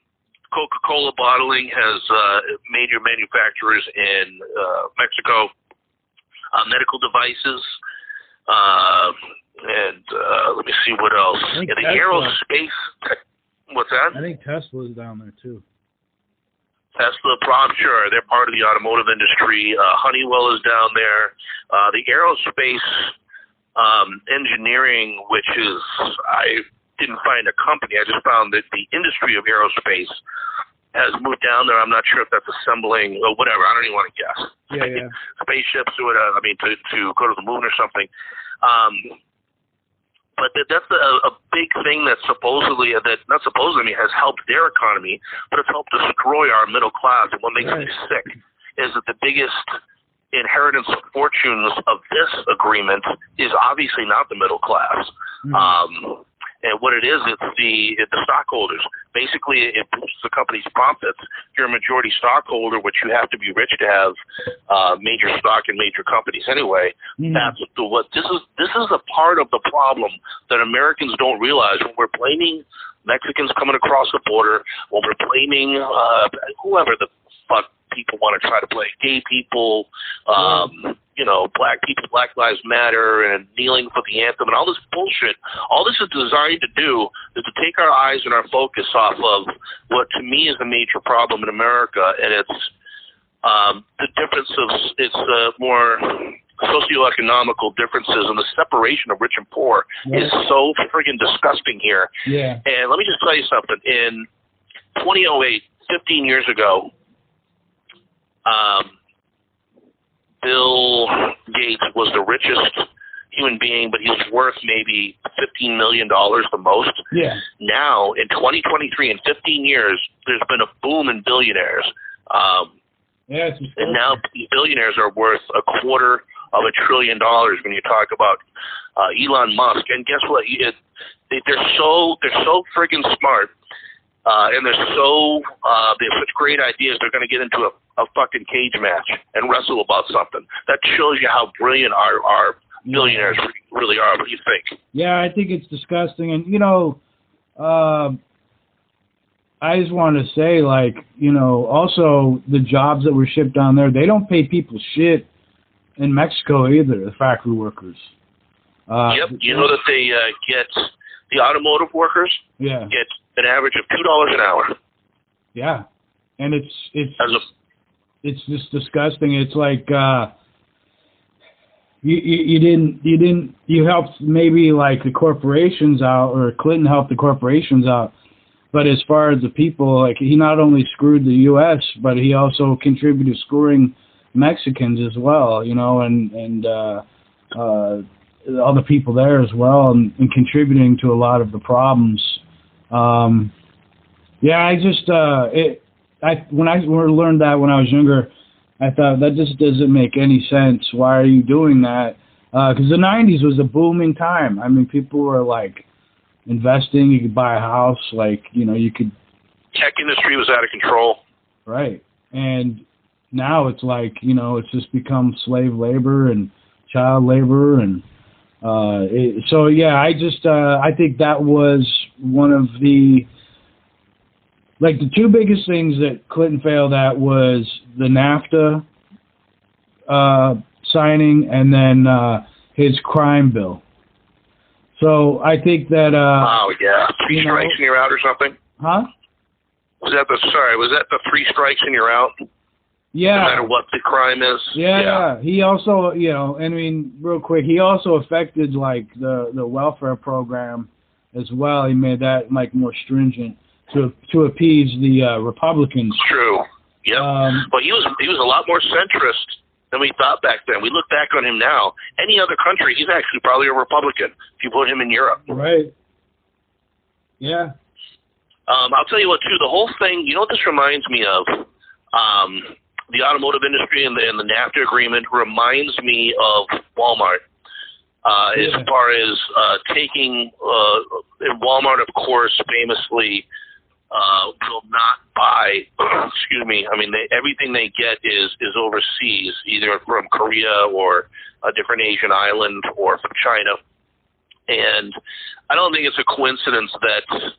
Coca-Cola bottling has uh, major manufacturers in uh, Mexico, uh, medical devices, uh, and uh, let me see what else. Yeah, the Tesla. aerospace. What's that? I think Tesla is down there too. Tesla, prom, sure, they're part of the automotive industry. Uh, Honeywell is down there. Uh, the aerospace um, engineering, which is I didn't find a company. I just found that the industry of aerospace has moved down there. I'm not sure if that's assembling or whatever. I don't even want to guess. Yeah, yeah. Spaceships or whatever. I mean, to to go to the moon or something. Um, but that, that's a, a big thing that supposedly that not supposedly has helped their economy, but it's helped destroy our middle class. And what makes right. me sick is that the biggest inheritance of fortunes of this agreement is obviously not the middle class. Mm-hmm. Um, and what it is, it's the it's the stockholders. Basically, it boosts the company's profits. If you're a majority stockholder, which you have to be rich to have uh, major stock in major companies anyway. Mm. That's the, what this is. This is a part of the problem that Americans don't realize when we're blaming Mexicans coming across the border, when we're blaming uh, whoever the fuck people want to try to play, gay people. Um, you know, black people, Black Lives Matter, and kneeling for the anthem, and all this bullshit. All this is designed to do is to take our eyes and our focus off of what, to me, is a major problem in America, and it's um, the difference of it's uh, more socioeconomical differences and the separation of rich and poor yeah. is so friggin' disgusting here. Yeah. And let me just tell you something. In 2008, 15 years ago, um, Bill Gates was the richest human being, but he was worth maybe fifteen million dollars the most. Yeah. Now in 2023, in 15 years, there's been a boom in billionaires. Um, yeah, and now billionaires are worth a quarter of a trillion dollars when you talk about uh, Elon Musk. And guess what? It, they, they're so they're so friggin' smart Uh, and they're so uh, they have such great ideas. They're going to get into a, a fucking cage match and wrestle about something. That shows you how brilliant our our millionaires really are. What do you think? Yeah, I think it's disgusting, and you know, uh, I just want to say, like, you know, also the jobs that were shipped down there, they don't pay people shit in Mexico either. The factory workers. Uh, yep, you know that they uh, get the automotive workers. Yeah. Get an average of two dollars an hour. Yeah, and it's it's a, it's just disgusting. It's like uh, you, you you didn't you didn't you helped maybe like the corporations out or Clinton helped the corporations out, but as far as the people, like he not only screwed the U.S. but he also contributed screwing Mexicans as well. You know, and and uh, uh, other people there as well, and, and contributing to a lot of the problems. Um, yeah, I just uh, it. I when I learned that when I was younger, I thought that just doesn't make any sense. Why are you doing that? Because uh, the '90s was a booming time. I mean, people were like investing. You could buy a house. Like you know, you could. Tech industry was out of control. Right, and now it's like you know, it's just become slave labor and child labor and uh, it, so yeah, I just uh, I think that was one of the like the two biggest things that Clinton failed at was the NAFTA uh, signing and then uh, his crime bill. So I think that. Uh, oh yeah, three strikes know, and you're out or something. Huh? Was that the sorry? Was that the three strikes and you're out? Yeah. No matter what the crime is. Yeah, yeah. He also, you know, I mean, real quick, he also affected like the the welfare program as well. He made that like more stringent to to appease the uh, Republicans. True. Yeah. Um, but he was he was a lot more centrist than we thought back then. We look back on him now. Any other country, he's actually probably a Republican if you put him in Europe. Right. Yeah. Um, I'll tell you what, too. The whole thing. You know what this reminds me of? Um, the automotive industry and the, and the NAFTA agreement reminds me of Walmart. Uh, yeah. As far as uh, taking, uh, Walmart, of course, famously uh, will not buy. excuse me. I mean, they, everything they get is is overseas, either from Korea or a different Asian island or from China. And I don't think it's a coincidence that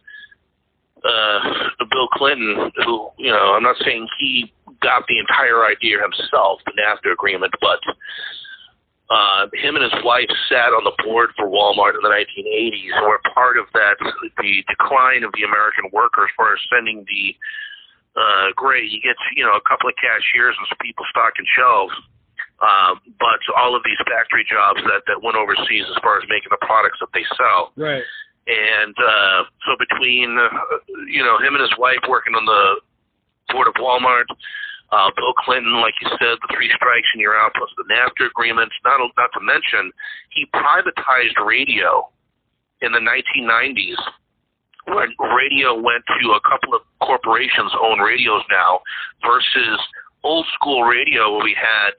uh, Bill Clinton, who you know, I'm not saying he got the entire idea himself, the NAFTA agreement, but uh, him and his wife sat on the board for Walmart in the 1980s and were part of that the decline of the American workers for sending the uh, great. You get you know a couple of cashiers and some people stocking shelves. Um, but all of these factory jobs that, that went overseas as far as making the products that they sell. Right. And uh, so between, uh, you know, him and his wife working on the board of Walmart, uh, Bill Clinton, like you said, the three strikes and you're out, plus the NAFTA agreement. Not not to mention, he privatized radio in the 1990s. When radio went to a couple of corporations own radios now, versus old school radio where we had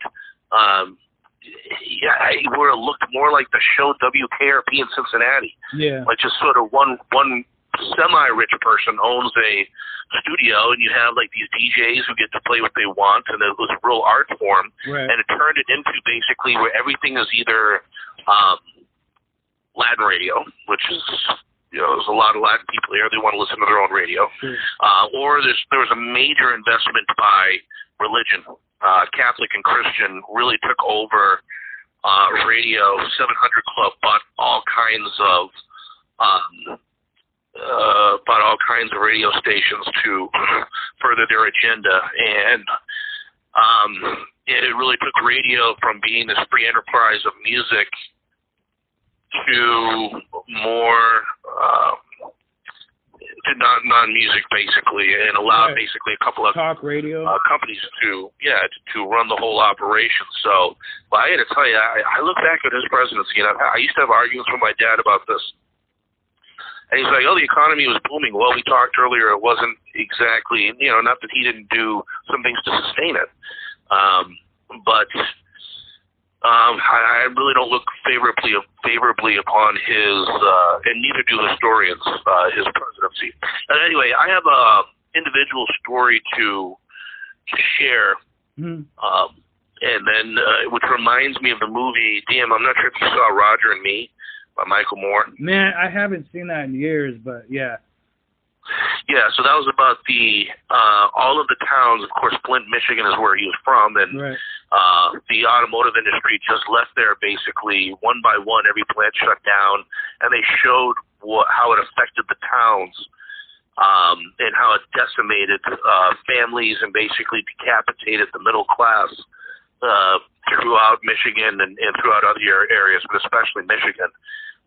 um, yeah, he would have looked more like the show WKRP in Cincinnati. Yeah. Like just sort of one one semi-rich person owns a studio, and you have like these DJs who get to play what they want, and it was a real art form. Right. And it turned it into basically where everything is either um, Latin radio, which is you know, there's a lot of Latin people here. They want to listen to their own radio. Sure. Uh, or there's there was a major investment by religion uh, Catholic and Christian really took over uh, radio. 700 Club bought all kinds of um, uh, bought all kinds of radio stations to further their agenda, and um, it really took radio from being this free enterprise of music to more. Uh, to non non music basically, and allowed right. basically a couple of talk radio uh, companies to yeah to, to run the whole operation. So, but I got to tell you, I, I look back at his presidency, and I, I used to have arguments with my dad about this. And he's like, "Oh, the economy was booming." Well, we talked earlier; it wasn't exactly, you know, not that he didn't do some things to sustain it, um, but Um, I, I really don't look favorably favorably upon his, uh, and neither do historians, uh, his presidency. And anyway, I have a individual story to to share, Mhm. um, and then uh, which reminds me of the movie. Damn, I'm not sure if you saw Roger and Me by Michael Moore. Man, I haven't seen that in years, but yeah. Yeah, so that was about the uh, all of the towns. Of course, Flint, Michigan, is where he was from, and Right. uh, the automotive industry just left there basically one by one. Every plant shut down, and they showed what, how it affected the towns um, and how it decimated uh, families and basically decapitated the middle class uh, throughout Michigan and, and throughout other areas, but especially Michigan.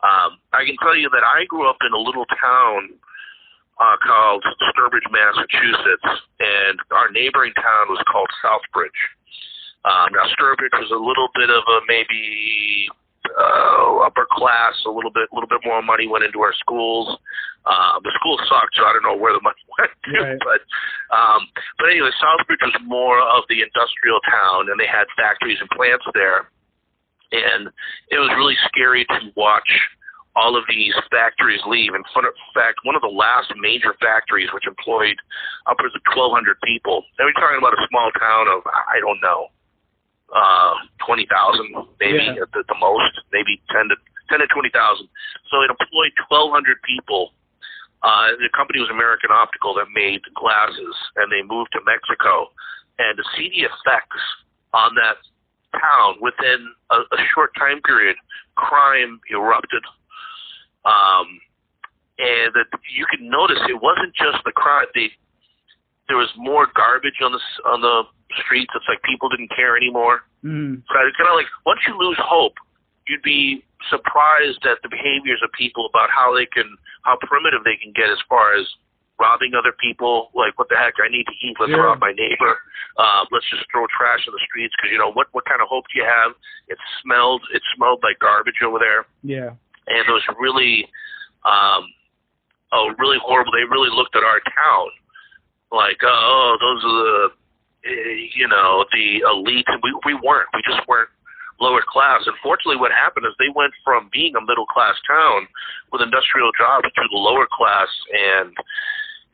Um, I can tell you that I grew up in a little town uh, called Sturbridge, Massachusetts, and our neighboring town was called Southbridge. Um, now, Sturbridge was a little bit of a maybe uh, upper class, a little bit, a little bit more money went into our schools. Uh, the school sucked, so I don't know where the money went to. Right. But, um, but anyway, Southbridge was more of the industrial town, and they had factories and plants there. And it was really scary to watch all of these factories leave. In fact, one of the last major factories, which employed upwards of 1,200 people, and we're talking about a small town of, I don't know, uh, 20,000 maybe Yeah. at the, the most, maybe 10 to 10 to 20,000. So it employed 1,200 people. Uh, the company was American Optical that made glasses, and they moved to Mexico. And to see the effects on that town within a, a short time period, crime erupted. Um, and that you could notice it wasn't just the crime. They, there was more garbage on the on the streets. It's like people didn't care anymore. Mm. So it's kind of like once you lose hope, you'd be surprised at the behaviors of people about how they can, how primitive they can get as far as robbing other people. Like, what the heck? I need to eat. Let's Yeah. rob my neighbor. Uh, let's just throw trash in the streets because you know what? What kind of hope do you have? It smelled. It smelled like garbage over there Yeah. and it was really, um, oh, really horrible. They really looked at our town like, oh, those are the, eh, you know, the elite. And we we weren't. We just weren't lower class. Unfortunately, what happened is they went from being a middle class town with industrial jobs to the lower class, and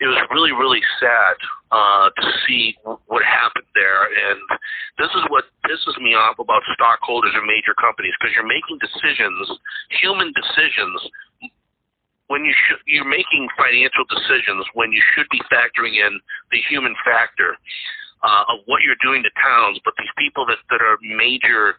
it was really really sad uh, to see what happened there. And this is what pisses me off about stockholders in major companies because you're making decisions, human decisions, when you should you're making financial decisions when you should be factoring in the human factor uh, of what you're doing to towns. But these people that that are major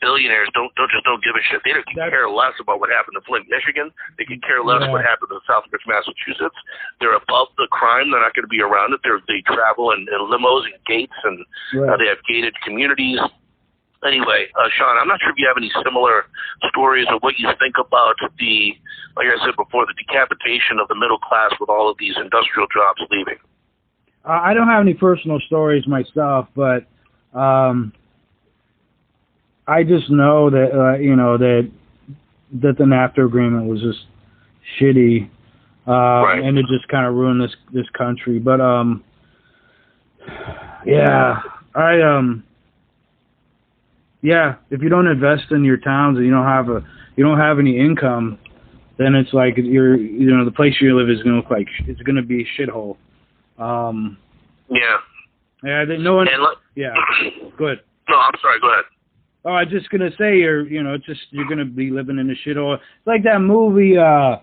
billionaires don't don't just don't give a shit. They don't That's- care less about what happened to Flint, Michigan. They could care less Yeah. what happened to Southbridge, Massachusetts. They're above the crime. They're not going to be around it. They're, they travel in, in limos and gates, and uh, they have gated communities. Anyway, uh, Sean, I'm not sure if you have any similar stories or what you think about the, like I said before, the decapitation of the middle class with all of these industrial jobs leaving. Uh, I don't have any personal stories myself, but um, I just know that uh, you know that that the NAFTA agreement was just shitty, uh, Right. and it just kind of ruined this this country. But um, yeah, I um, yeah, if you don't invest in your towns and you don't have a you don't have any income, then it's like you're you know the place you live is gonna look like it's gonna be a shithole. Um, Yeah. yeah, no one. And let, Yeah, good. no, I'm sorry. Go ahead. Oh, I was just gonna say you're, you know, just you're gonna be living in a shithole. It's like that movie, uh,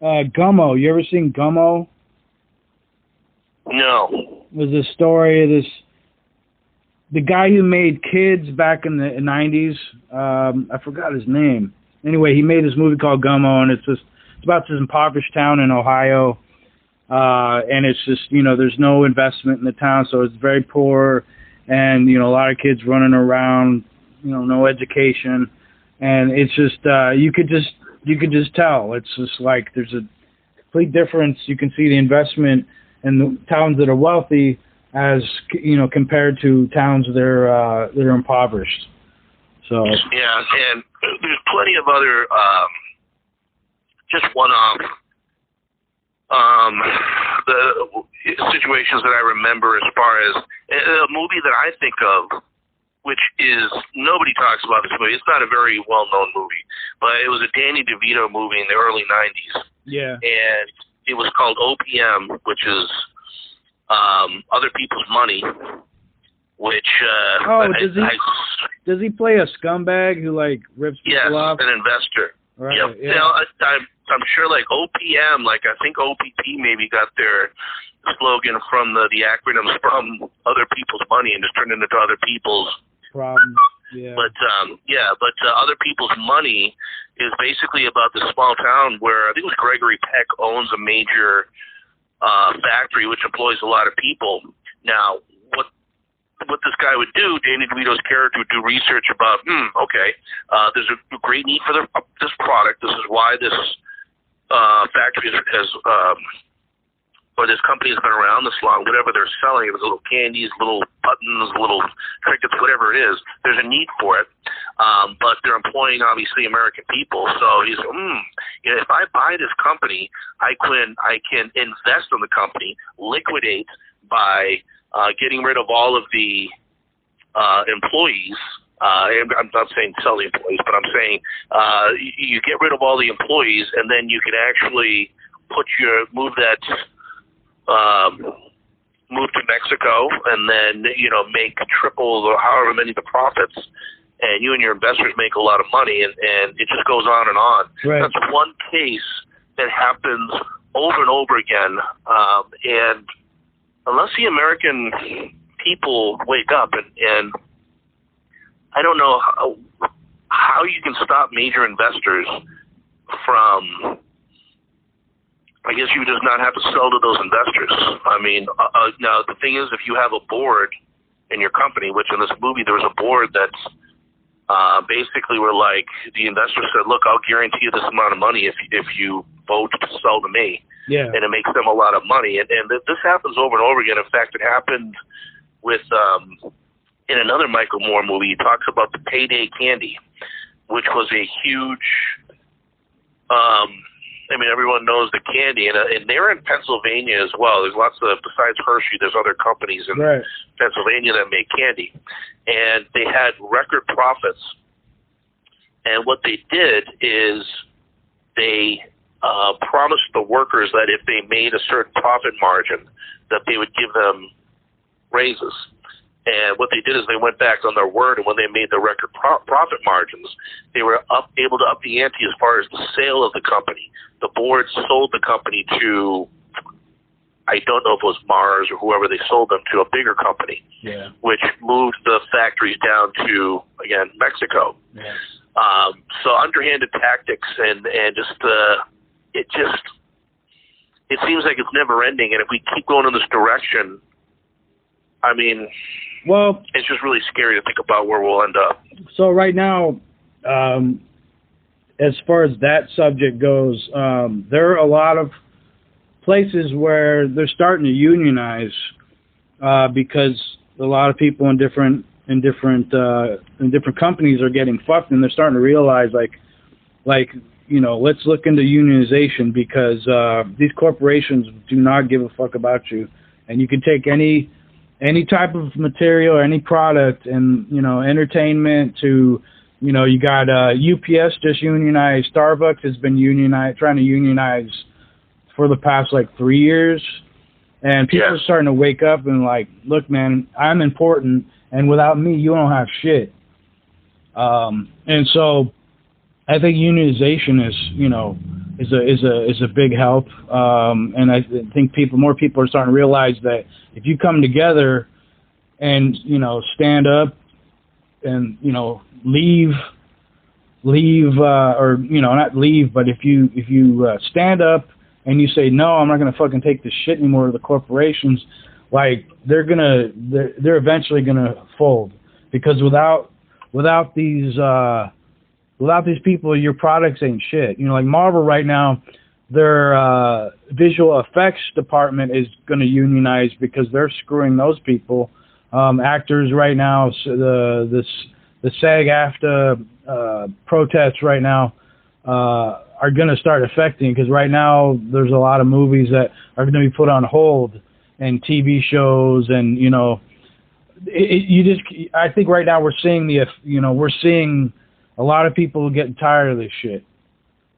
uh, Gummo. You ever seen Gummo? No. It was a story of this, the guy who made Kids back in the '90s. Um, I forgot his name. Anyway, he made this movie called Gummo, and it's just it's about this impoverished town in Ohio, uh, and it's just you know there's no investment in the town, so it's very poor, and you know a lot of kids running around, you know, no education, and it's just uh, you could just you could just tell it's just like there's a complete difference. You can see the investment in the towns that are wealthy as you know compared to towns that are uh, that are impoverished. So Yeah, and there's plenty of other um, just one-off um, the situations that I remember as far as a movie that I think of which is nobody talks about this movie. It's not a very well known movie, but it was a Danny DeVito movie in the early '90s, Yeah. and it was called OPM, which is um, other people's money. Which uh, Oh, I, does he- I, Does he play a scumbag who like rips yes, people off? an investor. Right. Yep. Yeah. Now, I, I'm, I'm sure like OPM, like I think OPP maybe got their slogan from the, the acronyms from other people's money and just turned it into other people's. Problem. Yeah. But um, yeah, but uh, other people's money is basically about this small town where I think it was Gregory Peck owns a major uh, factory which employs a lot of people. Now, what what this guy would do, Danny DeVito's character would do research about, hmm, okay, uh, there's a great need for the, this product. This is why this uh, factory has, has um, or this company has been around this long. Whatever they're selling, it was little candies, little buttons, little trinkets, whatever it is. There's a need for it, um, but they're employing obviously American people. So he's, hmm, you know, if I buy this company, I can I can invest in the company, liquidate by uh, getting rid of all of the uh, employees. Uh, I'm not saying sell the employees, but I'm saying uh, you get rid of all the employees, and then you can actually put your move that um, move to Mexico, and then you know make triple or however many the profits, and you and your investors make a lot of money, and and it just goes on and on. Right. That's one case that happens over and over again, um, and unless the American people wake up and, and I don't know how, how you can stop major investors from. I guess you just not have to sell to those investors. I mean, uh, uh, now the thing is, if you have a board in your company, which in this movie there was a board that's uh, basically were like the investor said, "Look, I'll guarantee you this amount of money if if you vote to sell to me." yeah. and it makes them a lot of money. And, and th- this happens over and over again. In fact, it happened with um, in another Michael Moore movie. He talks about the payday candy, which was a huge. Um, I mean, everyone knows the candy, and, uh, and they're in Pennsylvania as well. There's lots of besides Hershey. There's other companies in Right. Pennsylvania that make candy, and they had record profits. And what they did is they uh, promised the workers that if they made a certain profit margin, that they would give them raises. And what they did is they went back on their word, and when they made the record pro- profit margins, they were up, able to up the ante as far as the sale of the company. The board sold the company to, I don't know if it was Mars or whoever they sold them to, a bigger company, Yeah. which moved the factories down to again Mexico. Yeah. Um, so underhanded tactics and and just uh, it just it seems like it's never ending. And if we keep going in this direction, I mean, Well, it's just really scary to think about where we'll end up. so right now, um, as far as that subject goes, um, there are a lot of places where they're starting to unionize uh, because a lot of people in different in different uh, in different companies are getting fucked, and they're starting to realize like like you know let's look into unionization because uh, these corporations do not give a fuck about you, and you can take any any type of material or any product and you know entertainment to you know you got uh UPS just unionized Starbucks has been unionized trying to unionize for the past like 3 years and people Yeah. are starting to wake up and like look man I'm important and without me you don't have shit um and so I think unionization is you know is a is a is a big help. Um and I think people more people are starting to realize that if you come together and you know stand up and you know leave leave uh or you know not leave but if you if you uh, stand up and you say no I'm not to fucking take this shit anymore to the corporations like they're to they're, they're eventually to fold. Because without without these uh without these people your products ain't shit you know like Marvel right now their uh, visual effects department is going to unionize because they're screwing those people. Um, actors right now, the this the SAG-AFTRA uh, protests right now uh, are going to start affecting because right now there's a lot of movies that are going to be put on hold and TV shows and you know it, it, you just I think right now we're seeing the you know we're seeing a lot of people are getting tired of this shit.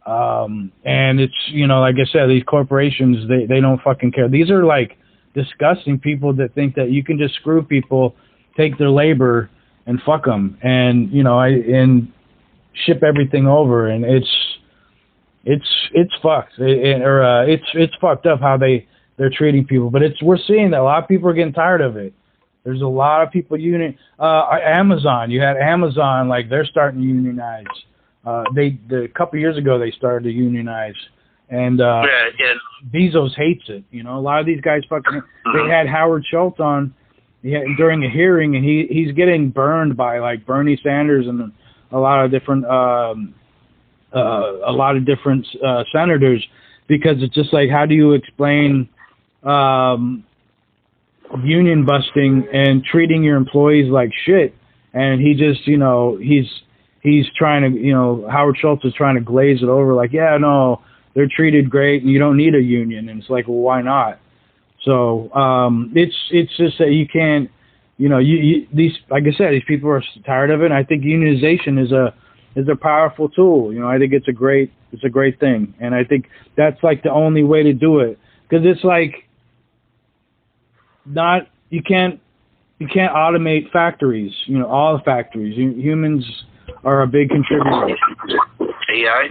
Um, and it's you know like I said, these corporations they they don't fucking care. These are like disgusting people that think that you can just screw people, take their labor and fuck them, and you know I and ship everything over, and it's it's it's fucked, it, or uh, it's it's fucked up how they they're treating people. But it's we're seeing that a lot of people are getting tired of it. There's a lot of people union. Uh, Amazon, you had Amazon like they're starting to unionize. Uh, they the, a couple years ago they started to unionize, and uh, yeah, and Bezos hates it. You know, a lot of these guys fucking. Mm-hmm. They had Howard Schultz on yeah, during a hearing, and he he's getting burned by like Bernie Sanders and a lot of different um, uh, a lot of different uh, senators because it's just like how do you explain um, union busting and treating your employees like shit. And he just, you know, he's he's trying to, you know, Howard Schultz is trying to glaze it over, like, yeah, no, they're treated great, and you don't need a union. And it's like, well, why not? So um, it's it's just that you can't, you know, you, you these like I said, these people are tired of it. And I think unionization is a is a powerful tool. You know, I think it's a great it's a great thing, and I think that's like the only way to do it because it's like not you can't you can't automate factories. You know, all the factories. humans are a big contributor. AI.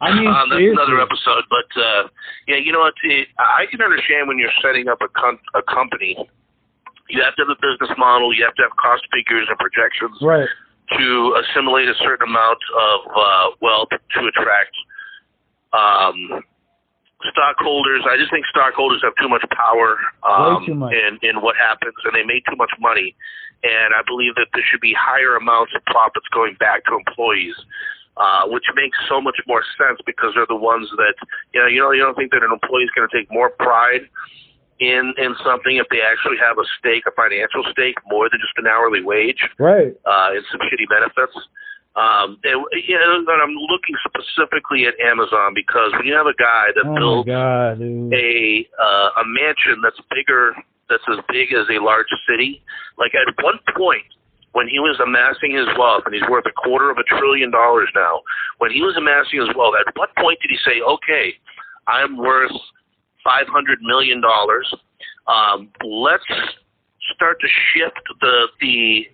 I mean, um, that's another episode. But uh, yeah, you know what? It, I can understand when you're setting up a, com- a company, you have to have a business model. You have to have cost figures and projections right. to assimilate a certain amount of uh, wealth to attract um, stockholders. I just think stockholders have too much power um, too much. in in what happens, and they make too much money. And I believe that there should be higher amounts of profits going back to employees. Uh, which makes so much more sense because they're the ones that you know you know you don't think that an employee is going to take more pride in in something if they actually have a stake, a financial stake, more than just an hourly wage, right? Uh, and some shitty benefits. Um, and, you know, I'm looking specifically at Amazon because when you have a guy that oh builds God, a uh, a mansion that's bigger, that's as big as a large city, like at one point when he was amassing his wealth, and he's worth a quarter of a trillion dollars now. When he was amassing his wealth, at what point did he say, "Okay, I'm worth five hundred million dollars. Um, let's start to shift the the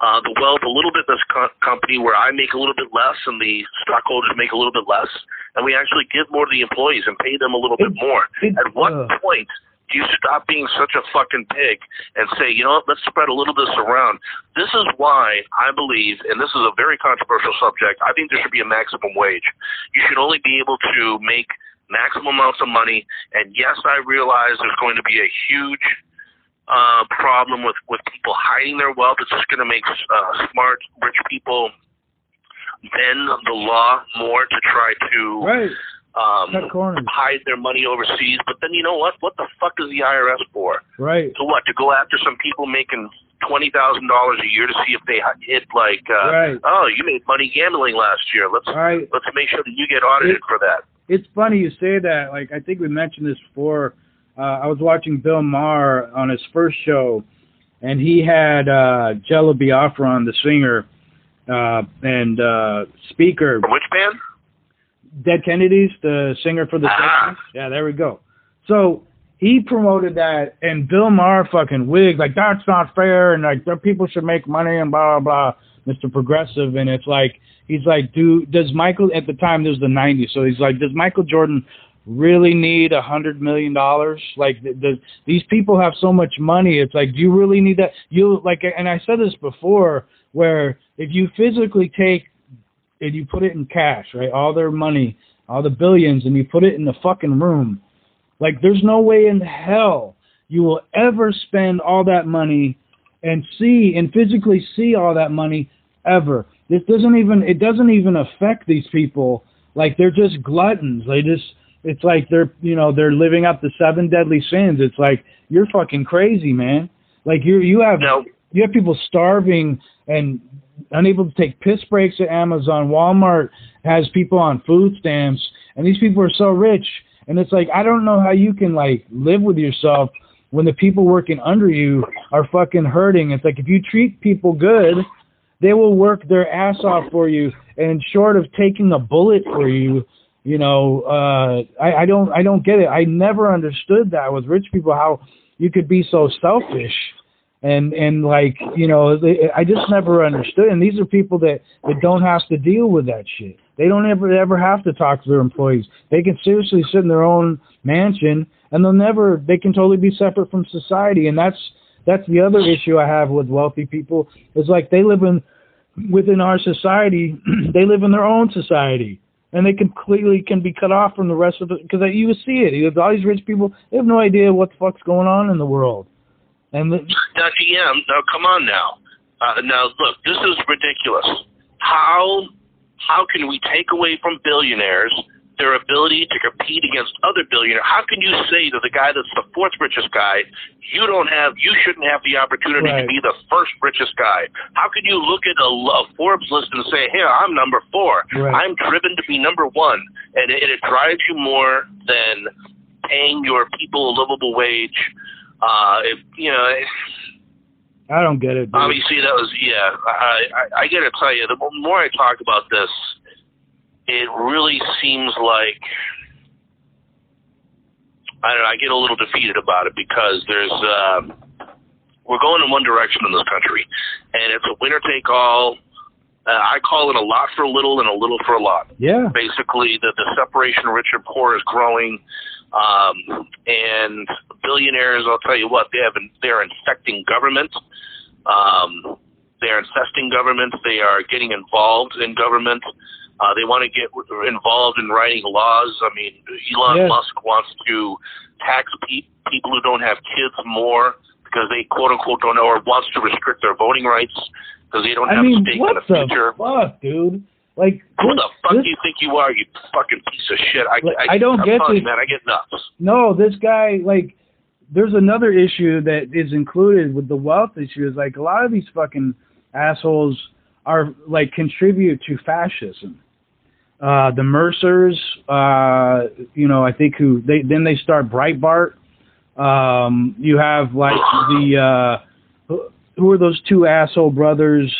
uh, the wealth a little bit this co- company where I make a little bit less and the stockholders make a little bit less, and we actually give more to the employees and pay them a little bit more. At what uh, point do you stop being such a fucking pig and say, you know what, let's spread a little this around? This is why I believe, and this is a very controversial subject, I think there should be a maximum wage. You should only be able to make maximum amounts of money, and yes, I realize there's going to be a huge uh, problem with with people hiding their wealth. It's just going to make uh, smart, rich people bend the law more to try to right. um, hide their money overseas. But then you know what? What the fuck is the IRS for? Right. To what? To go after some people making twenty thousand dollars a year to see if they hit like, uh, Right. oh, you made money gambling last year. Let's Right. let's make sure that you get audited It- for that. It's funny you say that. Like I think we mentioned this before. Uh, I was watching Bill Maher on his first show, and he had uh, Jello Biafra the singer uh, and uh, speaker. From which band? Dead Kennedys, the singer for the Ah. Yeah, there we go. So he promoted that, and Bill Maher fucking wigged like that's not fair, and like people should make money and blah blah blah, Mr. Progressive, and it's like he's like, do does Michael at the time this was the '90s, so he's like, does Michael Jordan really need a hundred million dollars? Like, th- does these people have so much money? It's like, do you really need that? You like, and I said this before, where if you physically take and you put it in cash, right? All their money, all the billions, and you put it in the fucking room. Like, there's no way in hell you will ever spend all that money and see and physically see all that money ever. This doesn't even it doesn't even affect these people. Like they're just gluttons. They just it's like they're you know they're living up the seven deadly sins. It's like you're fucking crazy, man. Like you you have No. you have people starving and unable to take piss breaks at Amazon. Walmart has people on food stamps, and these people are so rich. And it's like I don't know how you can like live with yourself when the people working under you are fucking hurting. It's like if you treat people good, they will work their ass off for you. And short of taking a bullet for you, you know, uh, I, I don't, I don't get it. I never understood that with rich people how you could be so selfish and and like you know they, I just never understood. And these are people that that don't have to deal with that shit. They don't ever ever have to talk to their employees. They can seriously sit in their own mansion, and they'll never. They can totally be separate from society, and that's that's the other issue I have with wealthy people. Is like they live in within our society. they live in their own society. And they completely can be cut off from the rest of it because you see it. You have all these rich people; they have no idea what the fuck's going on in the world. And the, now, GM, now come on now. Uh, now look, this is ridiculous. How how can we take away from billionaires their ability to compete against other billionaires? How can you say to the guy that's the fourth richest guy, you don't have, you shouldn't have the opportunity right. to be the first richest guy? How can you look at a, a Forbes list and say, hey, I'm number four. Right. I'm driven to be number one, and it, it drives you more than paying your people a livable wage uh, if you know. I don't get it. Dude. Obviously, that was yeah. I, I I gotta tell you, the more I talk about this, it really seems like I don't know. I get a little defeated about it because there's uh, we're going in one direction in this country, and it's a winner take all. Uh, I call it a lot for little and a little for a lot. Yeah. Basically, the the separation rich and poor is growing. Um, and billionaires, I'll tell you what, they have they're infecting government. Um, they're infesting government. They are getting involved in government. Uh, Uh, they want to get involved in writing laws. I mean, Elon yes. Musk wants to tax pe- people who don't have kids more because they quote unquote don't know, or wants to restrict their voting rights because they don't I have mean, a stake what in the future. Fuck, dude. Like who this, the fuck this, do you think you are, you fucking piece of shit? I, like, I, I don't I'm get this. you, man. I get nuts. No, this guy like there's another issue that is included with the wealth issue is like a lot of these fucking assholes are like contribute to fascism. Uh, the Mercers, uh, you know, I think who they then they start Breitbart. Um, you have like the uh, who- who are those two asshole brothers?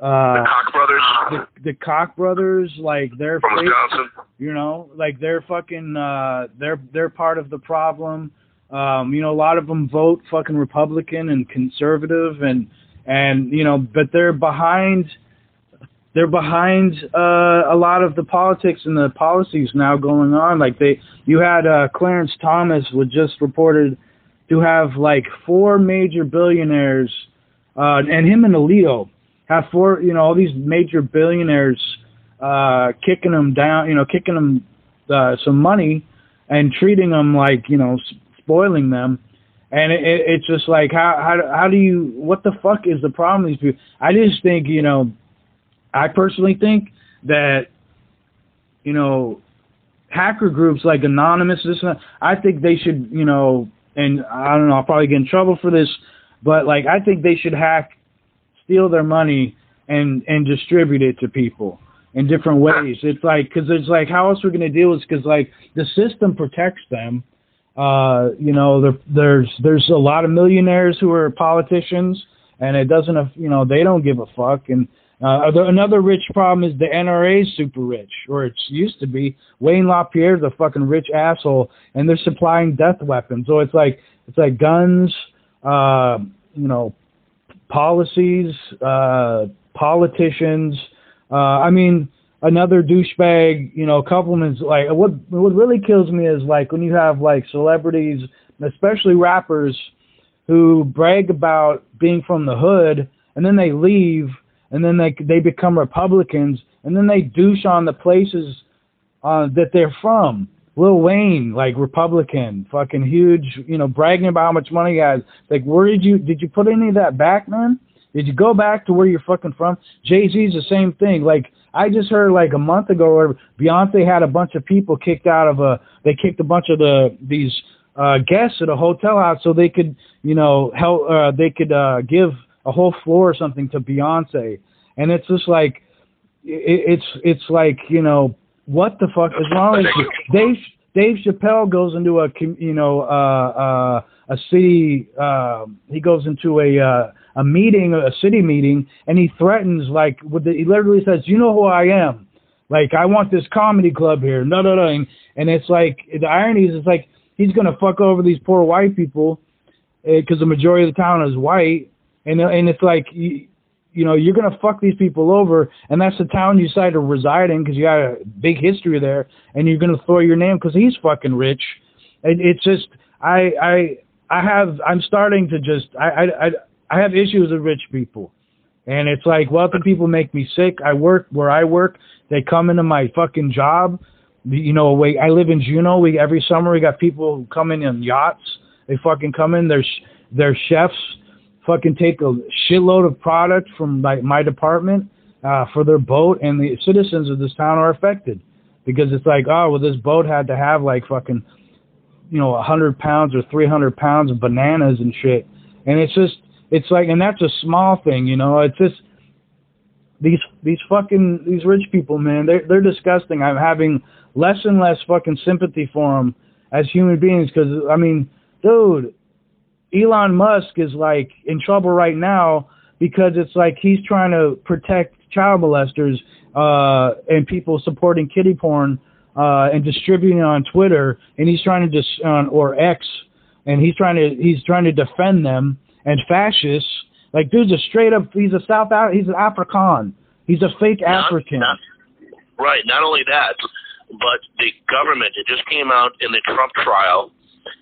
Uh, the Koch brothers the, the Koch brothers, like they're from fake- Wisconsin. you know, like they're fucking uh they're they're part of the problem. Um, you know, a lot of them vote fucking Republican and conservative and and you know, but they're behind they're behind uh a lot of the politics and the policies now going on. Like they you had uh Clarence Thomas was just reported to have like four major billionaires uh and him and Alito have four you know, all these major billionaires uh, kicking them down, you know, kicking them uh, some money and treating them like, you know, spoiling them. And it, it, it's just like, how, how, how do you, what the fuck is the problem these people? I just think, you know, I personally think that, you know, hacker groups like Anonymous, this, I think they should, you know, and I don't know, I'll probably get in trouble for this, but like, I think they should hack, steal their money and, and distribute it to people in different ways. It's like because it's like how else we're going to deal with because like the system protects them. Uh, you know, there, there's there's a lot of millionaires who are politicians, and it doesn't, you know, they don't give a fuck. And uh, another rich problem is the NRA is super rich, or it used to be. Wayne LaPierre's a fucking rich asshole, and they're supplying death weapons. So it's like it's like guns, uh, you know, policies, uh, politicians. Uh, I mean, another douchebag, you know, compliments like what what really kills me is like when you have like celebrities, especially rappers, who brag about being from the hood and then they leave and then they they become Republicans and then they douche on the places uh, that they're from. Lil Wayne, like Republican, fucking huge, you know, bragging about how much money he has. Like, where did you did you put any of that back, man? Did you go back to where you're fucking from? Jay Z's the same thing. Like, I just heard like a month ago where Beyonce had a bunch of people kicked out of a. They kicked a bunch of the these uh, guests at a hotel out so they could, you know, help. Uh, they could uh, give a whole floor or something to Beyonce, and it's just like, it, it's it's like you know what the fuck As long as? They Dave Chappelle goes into a you know uh, uh, a city. Uh, he goes into a uh, a meeting, a city meeting, and he threatens like with the, he literally says, "You know who I am." Like I want this comedy club here. No, no, no. And, and it's like the irony is, it's like he's gonna fuck over these poor white people because the majority of the town is white, and uh, and it's like you, you know you're gonna fuck these people over, and that's the town you decide to reside in because you got a big history there, and you're gonna throw your name because he's fucking rich. And it's just I I I have I'm starting to just I I I, have issues with rich people. And it's like wealthy people make me sick. I work where I work. They come into my fucking job. You know, we, I live in Juneau. We every summer we got people who come in in yachts. They fucking come in. Their their chefs fucking take a shitload of product from like my department uh, for their boat, and the citizens of this town are affected because it's like, oh, well, this boat had to have like fucking, you know, a hundred pounds or three hundred pounds of bananas and shit, and it's just it's like, and that's a small thing, you know. It's just these these fucking these rich people, man. They're they're disgusting. I'm having less and less fucking sympathy for them as human beings because I mean, dude, Elon Musk is like in trouble right now because it's like he's trying to protect child molesters uh, and people supporting kiddie porn uh, and distributing it on Twitter, and he's trying to dis- on or X, and he's trying to he's trying to defend them and fascists. Like, dude's a straight up. He's a South. He's an African. He's a fake Not- African. not- right. Not only that, but the government. It just came out in the Trump trial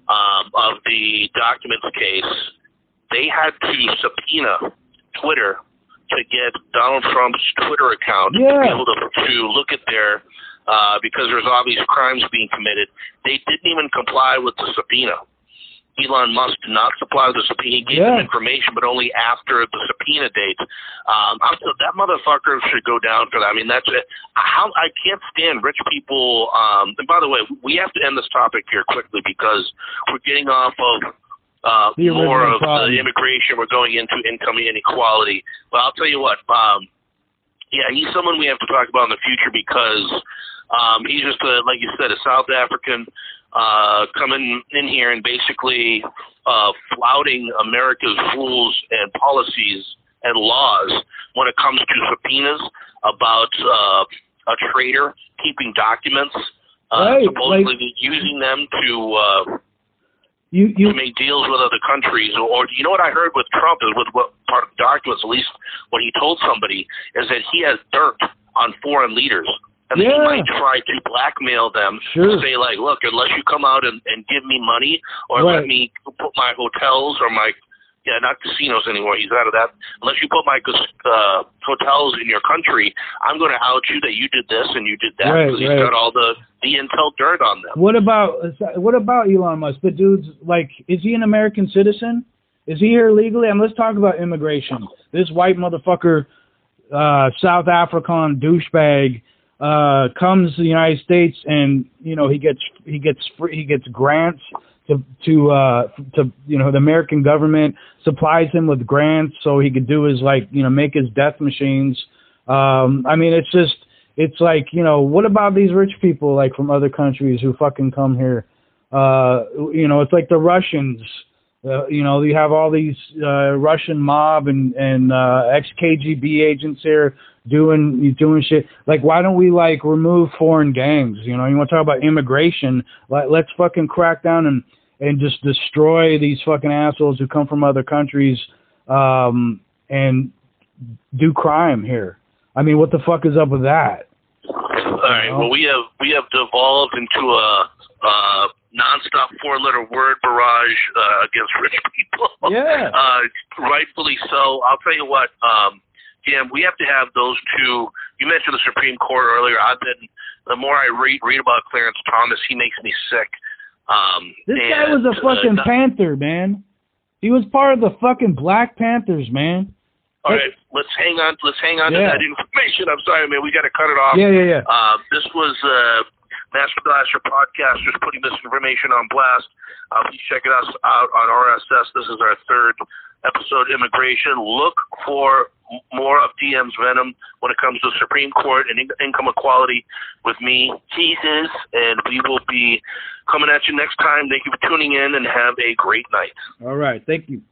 um, of the documents case. They had to subpoena Twitter to get Donald Trump's Twitter account to be able to, to look at their uh, because there's obvious crimes being committed. They didn't even comply with the subpoena. Elon Musk did not supply the subpoena. He gave Yeah. them information, but only after the subpoena date. Um, I'm so that motherfucker should go down for that. I mean, that's it. How I can't stand rich people. Um, and by the way, we have to end this topic here quickly because we're getting off of uh, more of problem. the immigration. We're going into income inequality. But I'll tell you what. Um, yeah, he's someone we have to talk about in the future because um, he's just a, like you said, a South African uh, coming in here and basically uh, flouting America's rules and policies and laws when it comes to subpoenas about uh, a traitor keeping documents, uh, Right, supposedly like- using them to. Uh, you you to make deals with other countries. Or, you know what I heard with Trump is with what part of documents, at least what he told somebody, is that he has dirt on foreign leaders. And that he Yeah. might try to blackmail them Sure. to say, like, look, unless you come out and, and give me money or Right. let me put my hotels or my, yeah, not casinos anymore, he's out of that. Unless you put my uh, hotels in your country, I'm going to out you that you did this and you did that Right, because he's right. got all the, the intel dirt on them. What about what about Elon Musk? The dude's like, is he an American citizen? Is he here legally? And let's talk about immigration. This white motherfucker, uh, South African douchebag, uh, comes to the United States and you know he gets he gets free, he gets grants to to uh, to you know the American government supplies him with grants so he could do his like you know make his death machines. Um, I mean, it's just it's like you know what about these rich people like from other countries who fucking come here? Uh, you know, it's like the Russians. Uh, you know, you have all these uh, Russian mob and and uh, ex KGB agents here doing you doing shit. Like, why don't we like remove foreign gangs? You know, you want to talk about immigration? Like, let's fucking crack down and and just destroy these fucking assholes who come from other countries um, and do crime here. I mean, what the fuck is up with that? All right. Well, we have we have devolved into a uh, nonstop four-letter word barrage uh, against rich people. Yeah. Uh, rightfully so. I'll tell you what, um, Jim. We have to have those two. You mentioned the Supreme Court earlier. I've been. The more I read read about Clarence Thomas, he makes me sick. Um, This guy was a fucking uh, Panther, man. He was part of the fucking Black Panthers, man. All right, let's hang on. Let's hang on to that information. I'm sorry, man. We got to cut it off. Yeah, yeah, yeah. Uh, this was uh, Master Blaster podcast just putting this information on blast. Uh, please check us out on RSS. This is our third episode, Immigration. Look for more of DM's venom when it comes to Supreme Court and in- income equality with me, Geeziz, and we will be coming at you next time. Thank you for tuning in and have a great night. All right. Thank you.